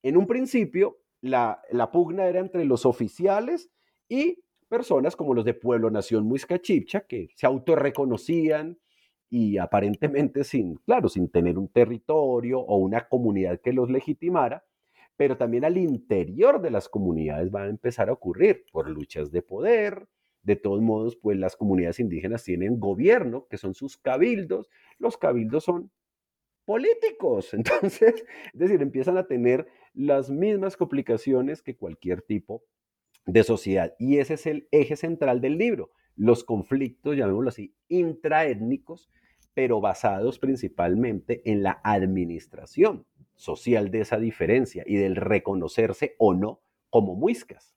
Speaker 3: en un principio la, la pugna era entre los oficiales y personas como los de Pueblo Nación Muisca Chipcha, que se autorreconocían y aparentemente sin, claro, sin tener un territorio o una comunidad que los legitimara, pero también al interior de las comunidades van a empezar a ocurrir por luchas de poder. De todos modos, pues las comunidades indígenas tienen gobierno, que son sus cabildos. Los cabildos son políticos. *laughs* Entonces, es decir, empiezan a tener las mismas complicaciones que cualquier tipo de sociedad. Y ese es el eje central del libro, los conflictos, llamémoslo así, intraétnicos, pero basados principalmente en la administración social de esa diferencia y del reconocerse o no como muiscas.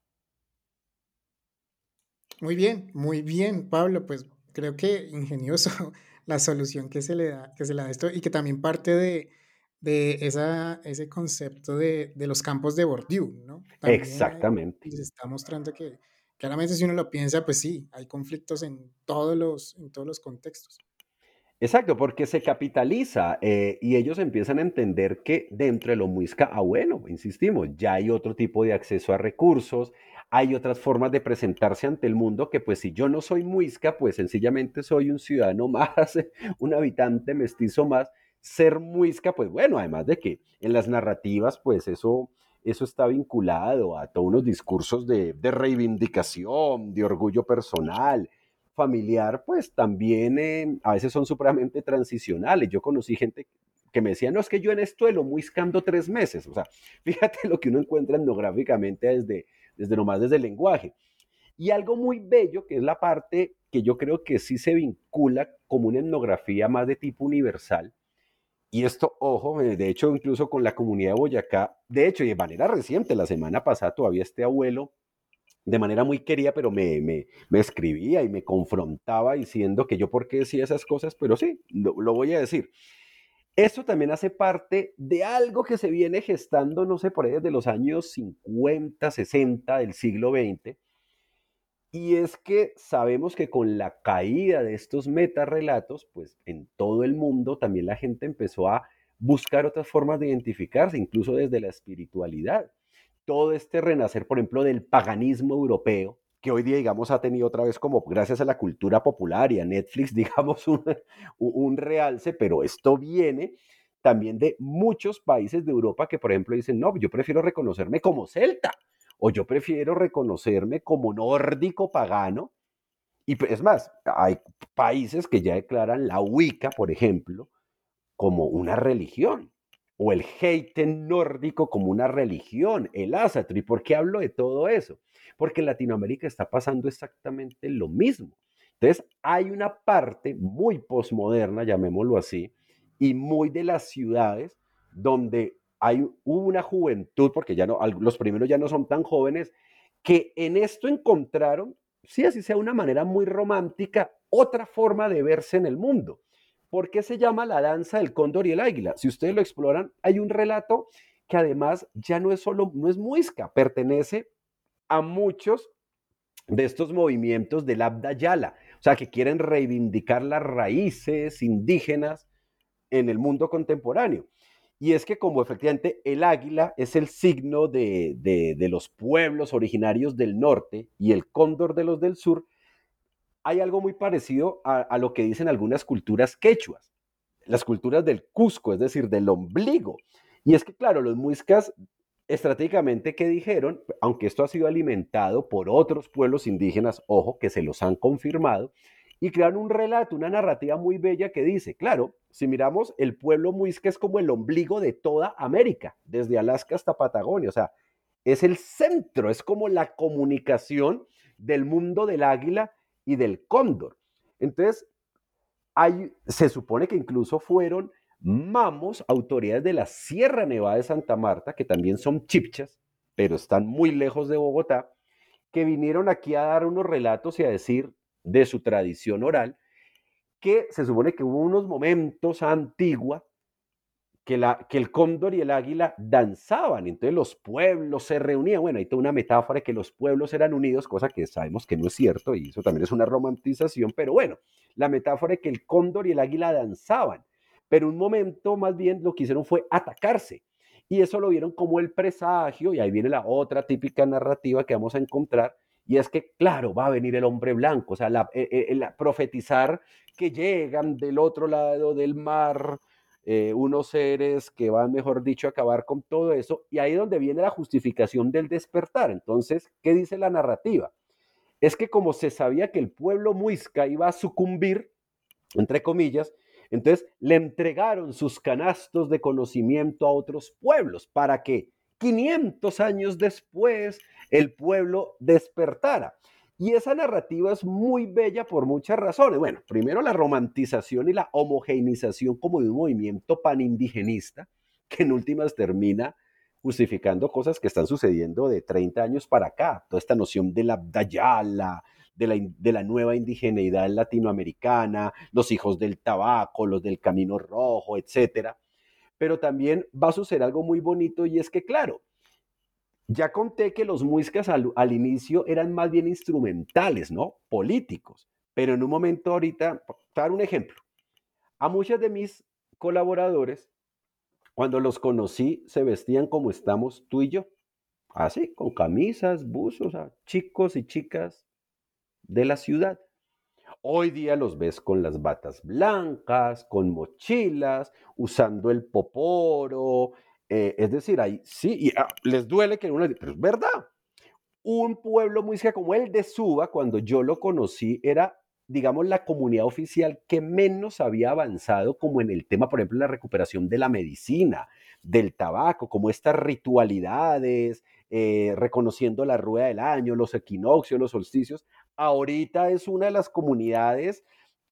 Speaker 2: Muy bien, muy bien, Pablo, pues creo que ingenioso *laughs* la solución que se le da, que se le da esto y que también parte de, de esa, ese concepto de, de, los campos de Bourdieu, ¿no?
Speaker 3: Exactamente.
Speaker 2: Se está mostrando que claramente si uno lo piensa, pues sí, hay conflictos en todos los, en todos los contextos.
Speaker 3: Exacto, porque se capitaliza eh, y ellos empiezan a entender que dentro de lo muisca, ah bueno, insistimos, ya hay otro tipo de acceso a recursos, hay otras formas de presentarse ante el mundo que pues si yo no soy muisca, pues sencillamente soy un ciudadano *laughs* más, un habitante mestizo más, ser muisca, pues bueno, además de que en las narrativas, pues eso, eso está vinculado a todos unos discursos de, reivindicación, de orgullo personal, familiar, pues también eh, a veces son supremamente transicionales. Yo conocí gente que me decía, no, es que yo en esto de lo muiscando tres meses. O sea, *laughs* fíjate lo que uno encuentra etnográficamente desde, desde nomás desde el lenguaje. Y algo muy bello, que es la parte que yo creo que sí se vincula como una etnografía más de tipo universal, y esto, ojo, eh, de hecho, incluso con la comunidad de Boyacá, de hecho, y de manera reciente, la semana pasada todavía este abuelo, de manera muy querida, pero me, me, me escribía y me confrontaba diciendo que yo por qué decía esas cosas, pero sí, lo, lo voy a decir. Esto también hace parte de algo que se viene gestando, no sé, por ahí desde los años 50, 60 del siglo XX, y es que sabemos que con la caída de estos metarrelatos, pues en todo el mundo también la gente empezó a buscar otras formas de identificarse, incluso desde la espiritualidad. Todo este renacer, por ejemplo, del paganismo europeo, que hoy día, digamos, ha tenido otra vez como gracias a la cultura popular y a Netflix, *laughs* digamos, un, un realce, pero esto viene también de muchos países de Europa que, por ejemplo, dicen, no, yo prefiero reconocerme como celta o yo prefiero reconocerme como nórdico pagano. Y es más, hay países que ya declaran la Wicca, por ejemplo, como una religión. o el Heiten nórdico como una religión, el Asatru. ¿Y por qué hablo de todo eso? Porque en Latinoamérica está pasando exactamente lo mismo. Entonces, hay una parte muy posmoderna, llamémoslo así, y muy de las ciudades donde hay una juventud, porque ya no, los primeros ya no son tan jóvenes, que en esto encontraron, sí, así sea una manera muy romántica, otra forma de verse en el mundo. ¿Por qué se llama la danza del cóndor y el águila? Si ustedes lo exploran, hay un relato que además ya no es solo, no es muisca, pertenece a muchos de estos movimientos del Abda Yala, o sea, que quieren reivindicar las raíces indígenas en el mundo contemporáneo. Y es que como efectivamente el águila es el signo de, de, los pueblos originarios del norte y el cóndor de los del sur, hay algo muy parecido a, lo que dicen algunas culturas quechuas, las culturas del Cusco, es decir, del ombligo. Y es que, claro, los muiscas estratégicamente que dijeron, aunque esto ha sido alimentado por otros pueblos indígenas, ojo, que se los han confirmado, y crearon un relato, una narrativa muy bella que dice, claro, si miramos, el pueblo muisca es como el ombligo de toda América, desde Alaska hasta Patagonia, o sea, es el centro, es como la comunicación del mundo del águila y del cóndor. Entonces, hay, se supone que incluso fueron mamos, autoridades de la Sierra Nevada de Santa Marta, que también son chipchas, pero están muy lejos de Bogotá, que vinieron aquí a dar unos relatos y a decir de su tradición oral, que se supone que hubo unos momentos antigua que, la, que el cóndor y el águila danzaban, entonces los pueblos se reunían. Bueno, hay toda una metáfora de que los pueblos eran unidos, cosa que sabemos que no es cierto, y eso también es una romantización, pero bueno, la metáfora de que el cóndor y el águila danzaban, pero un momento más bien lo que hicieron fue atacarse. Y eso lo vieron como el presagio, y ahí viene la otra típica narrativa que vamos a encontrar, y es que, claro, va a venir el hombre blanco, o sea, eh, eh, profetizar que llegan del otro lado del mar, eh, unos seres que van, mejor dicho, a acabar con todo eso, y ahí es donde viene la justificación del despertar. Entonces, ¿qué dice la narrativa? Es que como se sabía que el pueblo muisca iba a sucumbir, entre comillas, entonces le entregaron sus canastos de conocimiento a otros pueblos para que 500 años después el pueblo despertara. Y esa narrativa es muy bella por muchas razones. Bueno, primero la romantización y la homogeneización como de un movimiento panindigenista, que en últimas termina justificando cosas que están sucediendo de 30 años para acá. Toda esta noción de la Dayala, de la, de la nueva indigeneidad latinoamericana, los hijos del tabaco, los del camino rojo, etcétera. Pero también va a suceder algo muy bonito y es que, claro, ya conté que los muiscas al, inicio eran más bien instrumentales, ¿no? Políticos. Pero en un momento ahorita, dar un ejemplo, a muchos de mis colaboradores, cuando los conocí, se vestían como estamos tú y yo. Así, con camisas, buzos, chicos y chicas de la ciudad. Hoy día los ves con las batas blancas, con mochilas, usando el poporo, eh, es decir, ahí sí, y ah, les duele que uno, pero es verdad. Un pueblo muy como el de Suba, cuando yo lo conocí, era, digamos, la comunidad oficial que menos había avanzado como en el tema, por ejemplo, la recuperación de la medicina, del tabaco, como estas ritualidades, eh, reconociendo la rueda del año, los equinoccios, los solsticios. Ahorita es una de las comunidades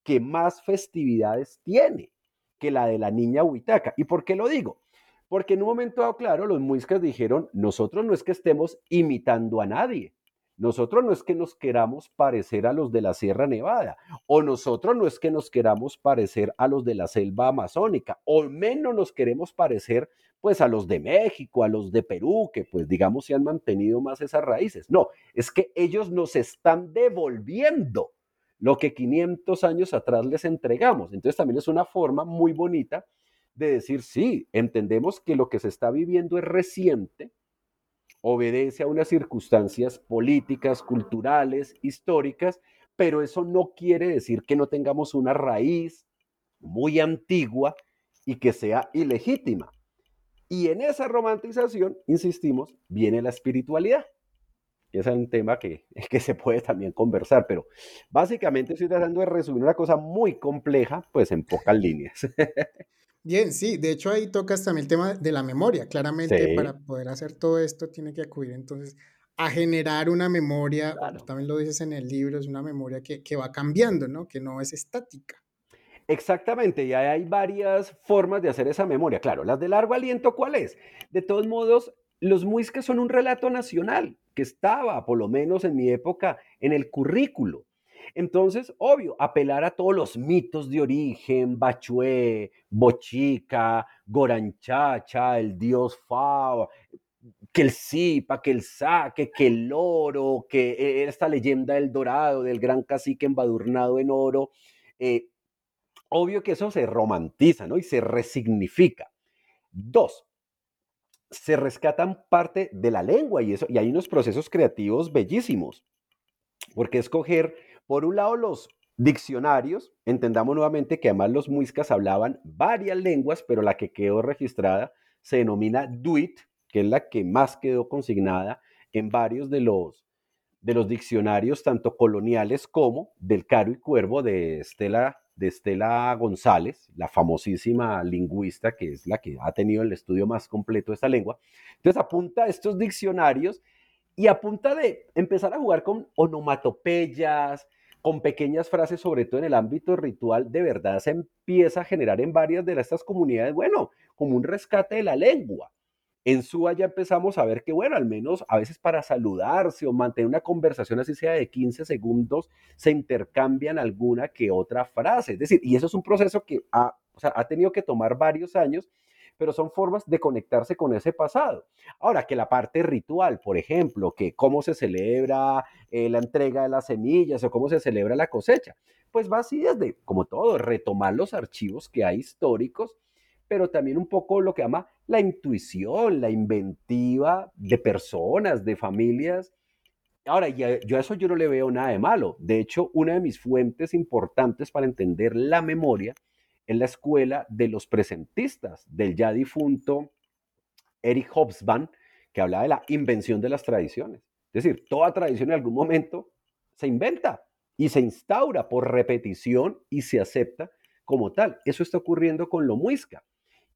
Speaker 3: que más festividades tiene que la de la niña Huitaca. ¿Y por qué lo digo? Porque en un momento dado, claro, los muiscas dijeron, nosotros no es que estemos imitando a nadie, nosotros no es que nos queramos parecer a los de la Sierra Nevada, o nosotros no es que nos queramos parecer a los de la selva amazónica, o menos nos queremos parecer pues a los de México, a los de Perú, que pues digamos se han mantenido más esas raíces. No, es que ellos nos están devolviendo lo que 500 años atrás les entregamos. Entonces también es una forma muy bonita de decir, sí, entendemos que lo que se está viviendo es reciente, obedece a unas circunstancias políticas, culturales, históricas, pero eso no quiere decir que no tengamos una raíz muy antigua y que sea ilegítima. Y en esa romantización, insistimos, viene la espiritualidad. Ese es un tema que, *laughs* que se puede también conversar, pero básicamente estoy tratando de resumir una cosa muy compleja, pues en pocas líneas. *laughs*
Speaker 2: Bien, sí, de hecho ahí tocas también el tema de la memoria. Claramente para poder hacer todo esto tiene que acudir entonces a generar una memoria, también lo dices en el libro, es una memoria que, que va cambiando, ¿no? Que no es estática.
Speaker 3: Exactamente, y hay varias formas de hacer esa memoria. Claro, las de largo aliento, ¿cuál es? De todos modos, los muiscas son un relato nacional que estaba, por lo menos en mi época, en el currículo. Entonces, obvio, apelar a todos los mitos de origen, Bachué, Bochica, Goranchacha, el dios Fa, que el Zipa, que el Saque, que el oro, que e, esta leyenda del dorado, del gran cacique embadurnado en oro. Eh, obvio que eso se romantiza, ¿no? Y se resignifica. Dos, se rescatan parte de la lengua y, eso, y hay unos procesos creativos bellísimos. Porque escoger, por un lado, los diccionarios, entendamos nuevamente que además los muiscas hablaban varias lenguas, pero la que quedó registrada se denomina Duit, que es la que más quedó consignada en varios de los, de los diccionarios, tanto coloniales como del Caro y Cuervo de Estela de Estela González, la famosísima lingüista que es la que ha tenido el estudio más completo de esta lengua. Entonces apunta a estos diccionarios y apunta de empezar a jugar con onomatopeyas, con pequeñas frases, sobre todo en el ámbito ritual, de verdad se empieza a generar en varias de estas comunidades, bueno, como un rescate de la lengua. En SUA ya empezamos a ver que, bueno, al menos a veces para saludarse o mantener una conversación así sea de 15 segundos, se intercambian alguna que otra frase. Es decir, y eso es un proceso que ha, ha tenido que tomar varios años, pero son formas de conectarse con ese pasado. Ahora, que la parte ritual, por ejemplo, que cómo se celebra eh, la entrega de las semillas o cómo se celebra la cosecha, pues va así desde, como todo, retomar los archivos que hay históricos pero también un poco lo que llama la intuición, la inventiva de personas, de familias. Ahora, yo a eso yo no le veo nada de malo. De hecho, una de mis fuentes importantes para entender la memoria es la escuela de los presentistas del ya difunto Eric Hobsbawm, que hablaba de la invención de las tradiciones. Es decir, toda tradición en algún momento se inventa y se instaura por repetición y se acepta como tal. Eso está ocurriendo con lo muisca.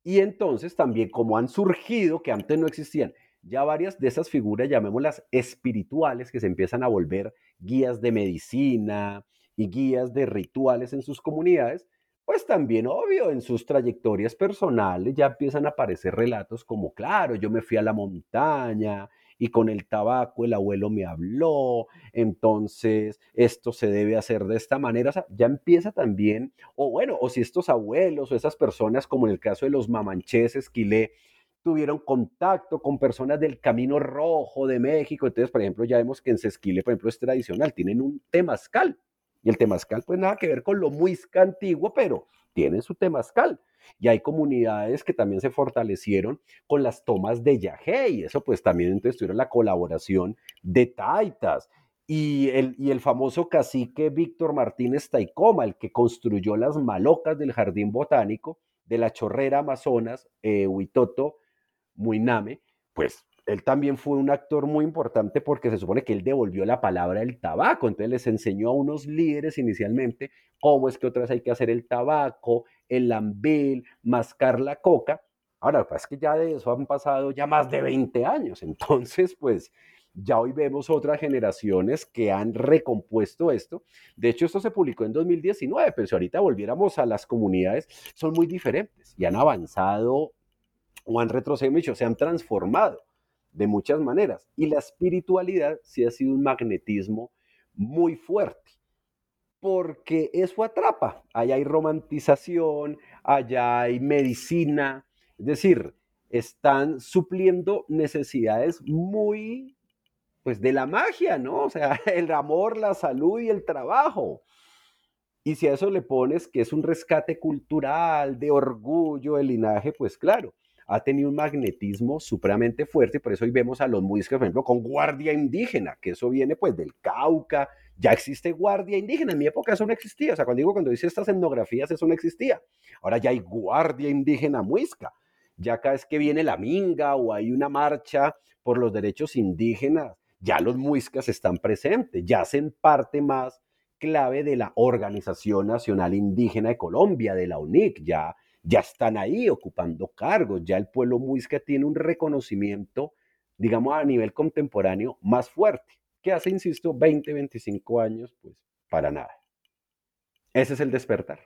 Speaker 3: Y entonces también como han surgido, que antes no existían, ya varias de esas figuras, llamémoslas espirituales, que se empiezan a volver guías de medicina y guías de rituales en sus comunidades, pues también, obvio, en sus trayectorias personales ya empiezan a aparecer relatos como, claro, yo me fui a la montaña y con el tabaco el abuelo me habló, entonces esto se debe hacer de esta manera, o sea, ya empieza también, o bueno, o si estos abuelos o esas personas, como en el caso de los mamanches, Esquilé, tuvieron contacto con personas del Camino Rojo de México, entonces, por ejemplo, ya vemos que en Sesquile, por ejemplo, es tradicional, tienen un temazcal, y el temazcal, pues nada que ver con lo muisca antiguo, pero tienen su temazcal. Y hay comunidades que también se fortalecieron con las tomas de Yajé, y eso pues también entonces tuvieron la colaboración de Taitas. Y el, y el famoso cacique Víctor Martínez Taicoma, el que construyó las malocas del jardín botánico de la chorrera Amazonas, eh, Huitoto, Muiname, pues él también fue un actor muy importante porque se supone que él devolvió la palabra del tabaco, entonces les enseñó a unos líderes inicialmente cómo es que otras hay que hacer el tabaco, el lambil, mascar la coca. Ahora, lo es que ya de eso han pasado ya más de 20 años, entonces pues ya hoy vemos otras generaciones que han recompuesto esto. De hecho, esto se publicó en 2019, pero si ahorita volviéramos a las comunidades, son muy diferentes y han avanzado o han retrocedido, se han transformado de muchas maneras. Y la espiritualidad sí ha sido un magnetismo muy fuerte, porque eso atrapa. Allá hay romantización, allá hay medicina, es decir, están supliendo necesidades muy, pues, de la magia, ¿no? O sea, *laughs* el amor, la salud y el trabajo. Y si a eso le pones que es un rescate cultural, de orgullo, de linaje, pues claro, ha tenido un magnetismo supremamente fuerte, por eso hoy vemos a los muiscas, por ejemplo, con guardia indígena, que eso viene pues del Cauca, ya existe guardia indígena, en mi época eso no existía, o sea, cuando digo, cuando dice estas etnografías, eso no existía, ahora ya hay guardia indígena muisca, ya cada vez que viene la minga o hay una marcha por los derechos indígenas, ya los muiscas están presentes, ya hacen parte más clave de la Organización Nacional Indígena de Colombia, de la UNIC, ya ya están ahí ocupando cargos, ya el pueblo muisca tiene un reconocimiento, digamos, a nivel contemporáneo más fuerte, que hace, insisto, 20, 25 años, pues para nada. Ese es el despertar.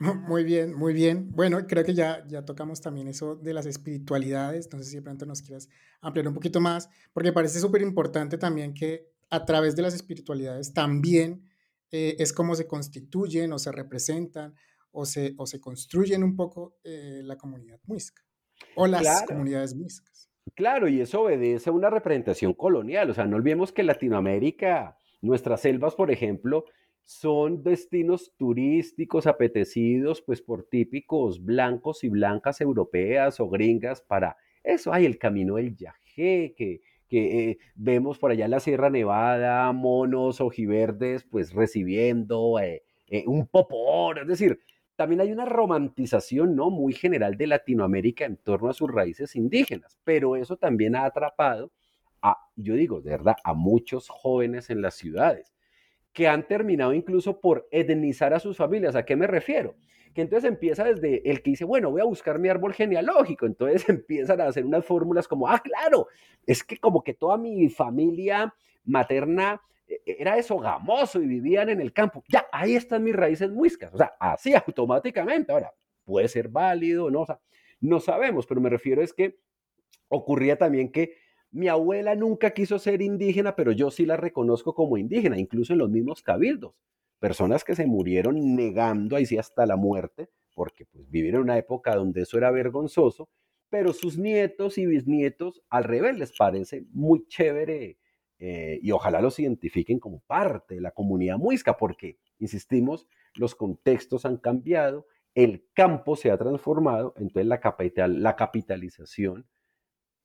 Speaker 2: Muy bien, muy bien. Bueno, creo que ya, ya tocamos también eso de las espiritualidades. Sé si de pronto nos quieras ampliar un poquito más, porque parece súper importante también que a través de las espiritualidades también eh, es como se constituyen o se representan o se, o se construyen un poco eh, la comunidad muisca o las comunidades muiscas.
Speaker 3: Claro, y eso obedece a una representación colonial. O sea, no olvidemos que Latinoamérica, nuestras selvas, por ejemplo, son destinos turísticos apetecidos pues por típicos blancos y blancas europeas o gringas para eso. Hay el camino del yajé, que, que eh, vemos por allá en la Sierra Nevada, monos ojiverdes pues recibiendo eh, eh, un popor, es decir, también hay una romantización no muy general de Latinoamérica en torno a sus raíces indígenas, pero eso también ha atrapado a, yo digo, de verdad, a muchos jóvenes en las ciudades que han terminado incluso por etnizar a sus familias. ¿A qué me refiero? Que entonces empieza desde el que dice, bueno, voy a buscar mi árbol genealógico. Entonces *laughs* empiezan a hacer unas fórmulas como, ah, claro, es que como que toda mi familia materna eh, era esogamoso y vivían en el campo. Ya, ahí están mis raíces muiscas. O sea, así *laughs* automáticamente. Ahora, puede ser válido, no, no sabemos, pero me refiero es que ocurría también que mi abuela nunca quiso ser indígena, pero yo sí la reconozco como indígena, incluso en los mismos cabildos. Personas que se murieron negando ahí sí hasta la muerte, porque pues vivieron en una época donde eso era vergonzoso, pero sus nietos y bisnietos al revés les parece muy chévere eh, y ojalá los identifiquen como parte de la comunidad muisca, porque, insistimos, los contextos han cambiado, el campo se ha transformado, entonces la, capital, la capitalización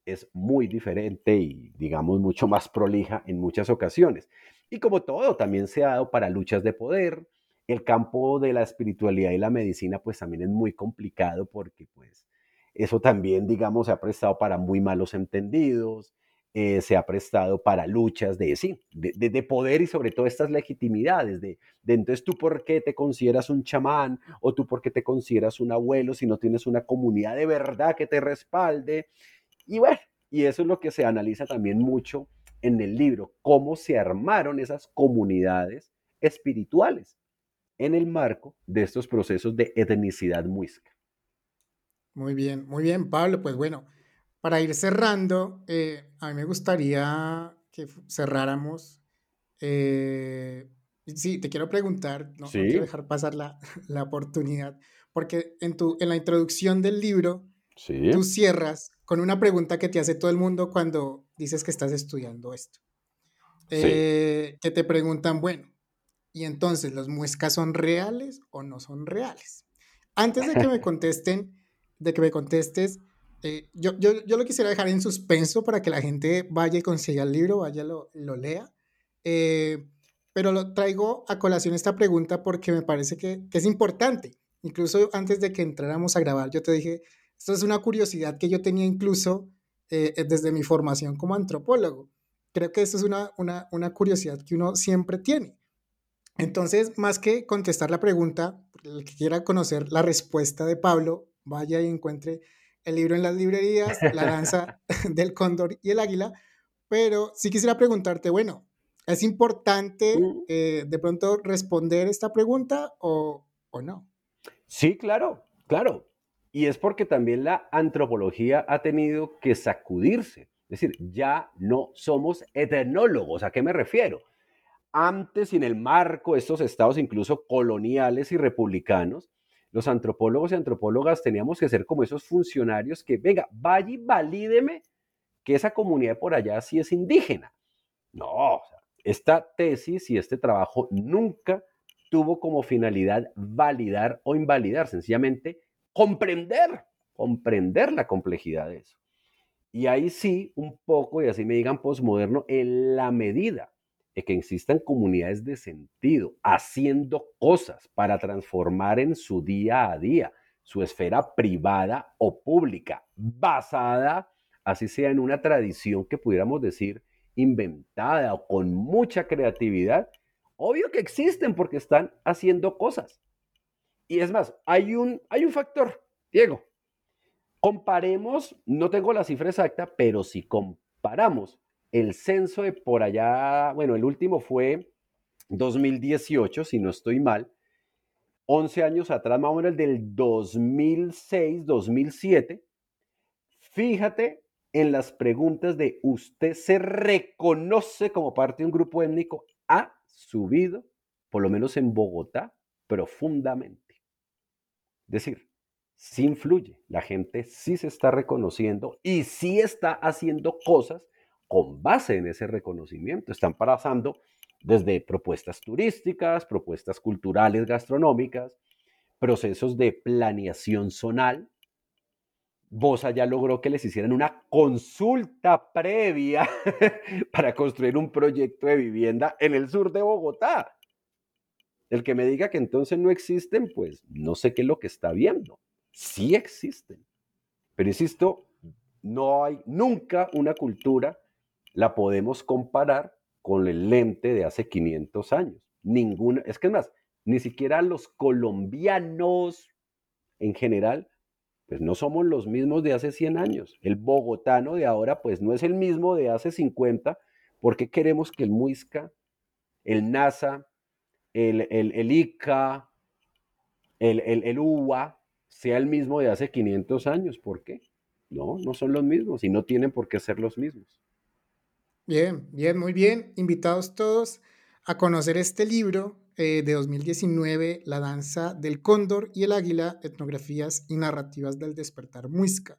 Speaker 3: es muy diferente y, digamos, mucho más prolija en muchas ocasiones. Y como todo, también se ha dado para luchas de poder. El campo de la espiritualidad y la medicina, pues también es muy complicado porque, pues, eso también, digamos, se ha prestado para muy malos entendidos, eh, se ha prestado para luchas de, sí, de, poder y sobre todo estas legitimidades, de, de entonces tú por qué te consideras un chamán o tú por qué te consideras un abuelo si no tienes una comunidad de verdad que te respalde y bueno, y eso es lo que se analiza también mucho en el libro, cómo se armaron esas comunidades espirituales en el marco de estos procesos de etnicidad muisca.
Speaker 2: Muy bien, muy bien, Pablo. Pues bueno, para ir cerrando, eh, a mí me gustaría que cerráramos. Eh, sí, te quiero preguntar, no, quiero dejar pasar la, *laughs* la, oportunidad, porque en, tu, en la introducción del libro, tú cierras con una pregunta que te hace todo el mundo cuando dices que estás estudiando esto. Eh, que te preguntan, bueno, y entonces, ¿los muescas son reales o no son reales? Antes de que me *laughs* contesten, de que me contestes, eh, yo, yo, yo, lo quisiera dejar en suspenso para que la gente vaya y consiga el libro, vaya lo, lo lea. Eh, pero lo traigo a colación esta pregunta porque me parece que, que, es importante. Incluso antes de que entráramos a grabar, yo te dije, esto es una curiosidad que yo tenía incluso eh, desde mi formación como antropólogo. Creo que esto es una, una, una curiosidad que uno siempre tiene. Entonces, más que contestar la pregunta, el que quiera conocer la respuesta de Pablo, vaya y encuentre el libro en las librerías, La danza *laughs* *laughs* del cóndor y el águila. Pero sí quisiera preguntarte, bueno, ¿es importante mm. eh, de pronto responder esta pregunta o, o no?
Speaker 3: Sí, claro, claro. Y es porque también la antropología ha tenido que sacudirse. Es decir, ya no somos etnólogos. ¿A qué me refiero? Antes, en el marco de estos estados incluso coloniales y republicanos, los antropólogos y antropólogas teníamos que ser como esos funcionarios que, venga, vaya y valídeme que esa comunidad por allá sí es indígena. No, esta tesis y este trabajo nunca tuvo como finalidad validar o invalidar, sencillamente comprender, comprender la complejidad de eso. Y ahí sí, un poco, y así me digan posmoderno, en la medida de que existan comunidades de sentido, haciendo cosas para transformar en su día a día su esfera privada o pública, basada, así sea, en una tradición que pudiéramos decir inventada o con mucha creatividad, obvio que existen porque están haciendo cosas. Y es más, hay un, hay un factor, Diego. Comparemos, no tengo la cifra exacta, pero si comparamos el censo de por allá, bueno, el último fue 2018, si no estoy mal, 11 años atrás, más o menos el del 2006, 2007, fíjate en las preguntas de usted se reconoce como parte de un grupo étnico, ha subido, por lo menos en Bogotá, profundamente. Es decir, sí influye, la gente sí se está reconociendo y sí está haciendo cosas con base en ese reconocimiento. Están pasando desde propuestas turísticas, propuestas culturales, gastronómicas, procesos de planeación zonal. Bosa ya logró que les hicieran una consulta previa *laughs* para construir un proyecto de vivienda en el sur de Bogotá. El que me diga que entonces no existen, pues no sé qué es lo que está viendo. Sí existen. Pero insisto, no hay nunca una cultura la podemos comparar con el lente de hace 500 años. Ninguna, es que es más, ni siquiera los colombianos en general, pues no somos los mismos de hace 100 años. El bogotano de ahora, pues no es el mismo de hace 50, porque queremos que el Muisca, el NASA, el, el, ICA, el, el, el UBA, sea el mismo de hace 500 años. ¿Por qué? No, no son los mismos y no tienen por qué ser los mismos.
Speaker 2: Bien, bien, muy bien. Invitados todos a conocer este libro eh, de 2019, La danza del cóndor y el águila, etnografías y narrativas del despertar muisca,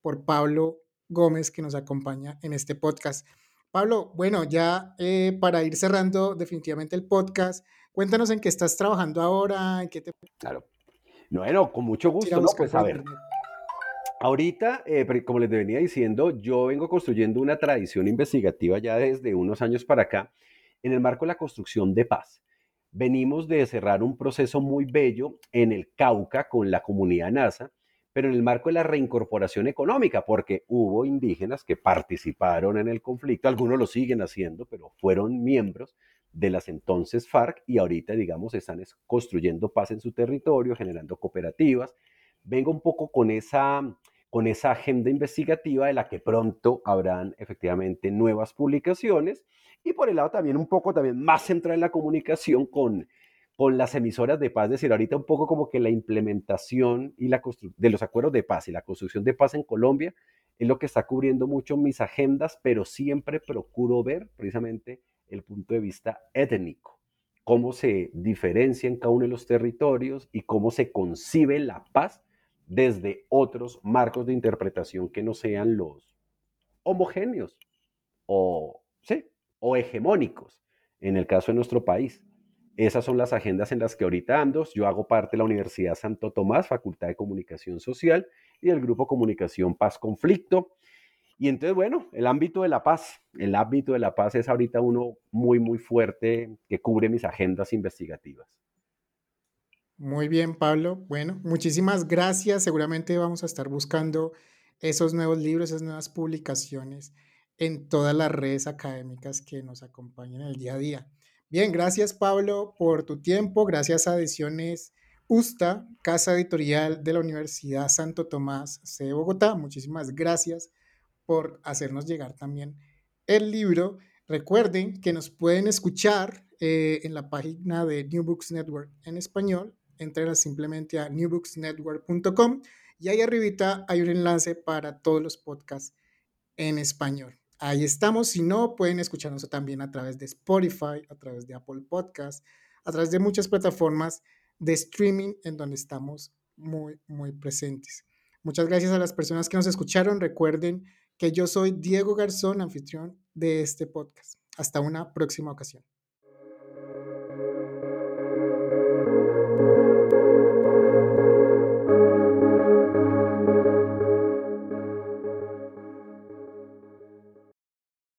Speaker 2: por Pablo Gómez, que nos acompaña en este podcast. Pablo, bueno, ya eh, para ir cerrando definitivamente el podcast, cuéntanos en qué estás trabajando ahora, en qué te...
Speaker 3: Claro. Bueno, con mucho gusto, ¿no? Pues a ver. Ahorita, eh, como les venía diciendo, yo vengo construyendo una tradición investigativa ya desde unos años para acá en el marco de la construcción de paz. Venimos de cerrar un proceso muy bello en el Cauca con la comunidad NASA, pero en el marco de la reincorporación económica, porque hubo indígenas que participaron en el conflicto, algunos lo siguen haciendo, pero fueron miembros de las entonces FARC y ahorita, digamos, están construyendo paz en su territorio, generando cooperativas, vengo un poco con esa, con esa agenda investigativa de la que pronto habrán efectivamente nuevas publicaciones. Y por el lado también un poco también más centrada en la comunicación con, con las emisoras de paz, es decir, ahorita un poco como que la implementación y la de los acuerdos de paz y la construcción de paz en Colombia es lo que está cubriendo mucho mis agendas, pero siempre procuro ver precisamente el punto de vista étnico, cómo se diferencia en cada uno de los territorios y cómo se concibe la paz desde otros marcos de interpretación que no sean los homogéneos o, sí, o hegemónicos en el caso de nuestro país. Esas son las agendas en las que ahorita ando. Yo hago parte de la Universidad Santo Tomás, Facultad de Comunicación Social y del Grupo Comunicación Paz Conflicto. Y entonces, bueno, el ámbito de la paz, el ámbito de la paz es ahorita uno muy, muy fuerte que cubre mis agendas investigativas.
Speaker 2: Muy bien, Pablo. Bueno, muchísimas gracias. Seguramente vamos a estar buscando esos nuevos libros, esas nuevas publicaciones en todas las redes académicas que nos acompañan el día a día. Bien, gracias Pablo por tu tiempo. Gracias a Ediciones USTA, Casa Editorial de la Universidad Santo Tomás de Bogotá. Muchísimas gracias por hacernos llegar también el libro. Recuerden que nos pueden escuchar eh, en la página de New Books Network en español entren simplemente a newbooksnetwork.com y ahí arribita hay un enlace para todos los podcasts en español. Ahí estamos. Si no, pueden escucharnos también a través de Spotify, a través de Apple Podcasts, a través de muchas plataformas de streaming en donde estamos muy, muy presentes. Muchas gracias a las personas que nos escucharon. Recuerden que yo soy Diego Garzón, anfitrión de este podcast. Hasta una próxima ocasión.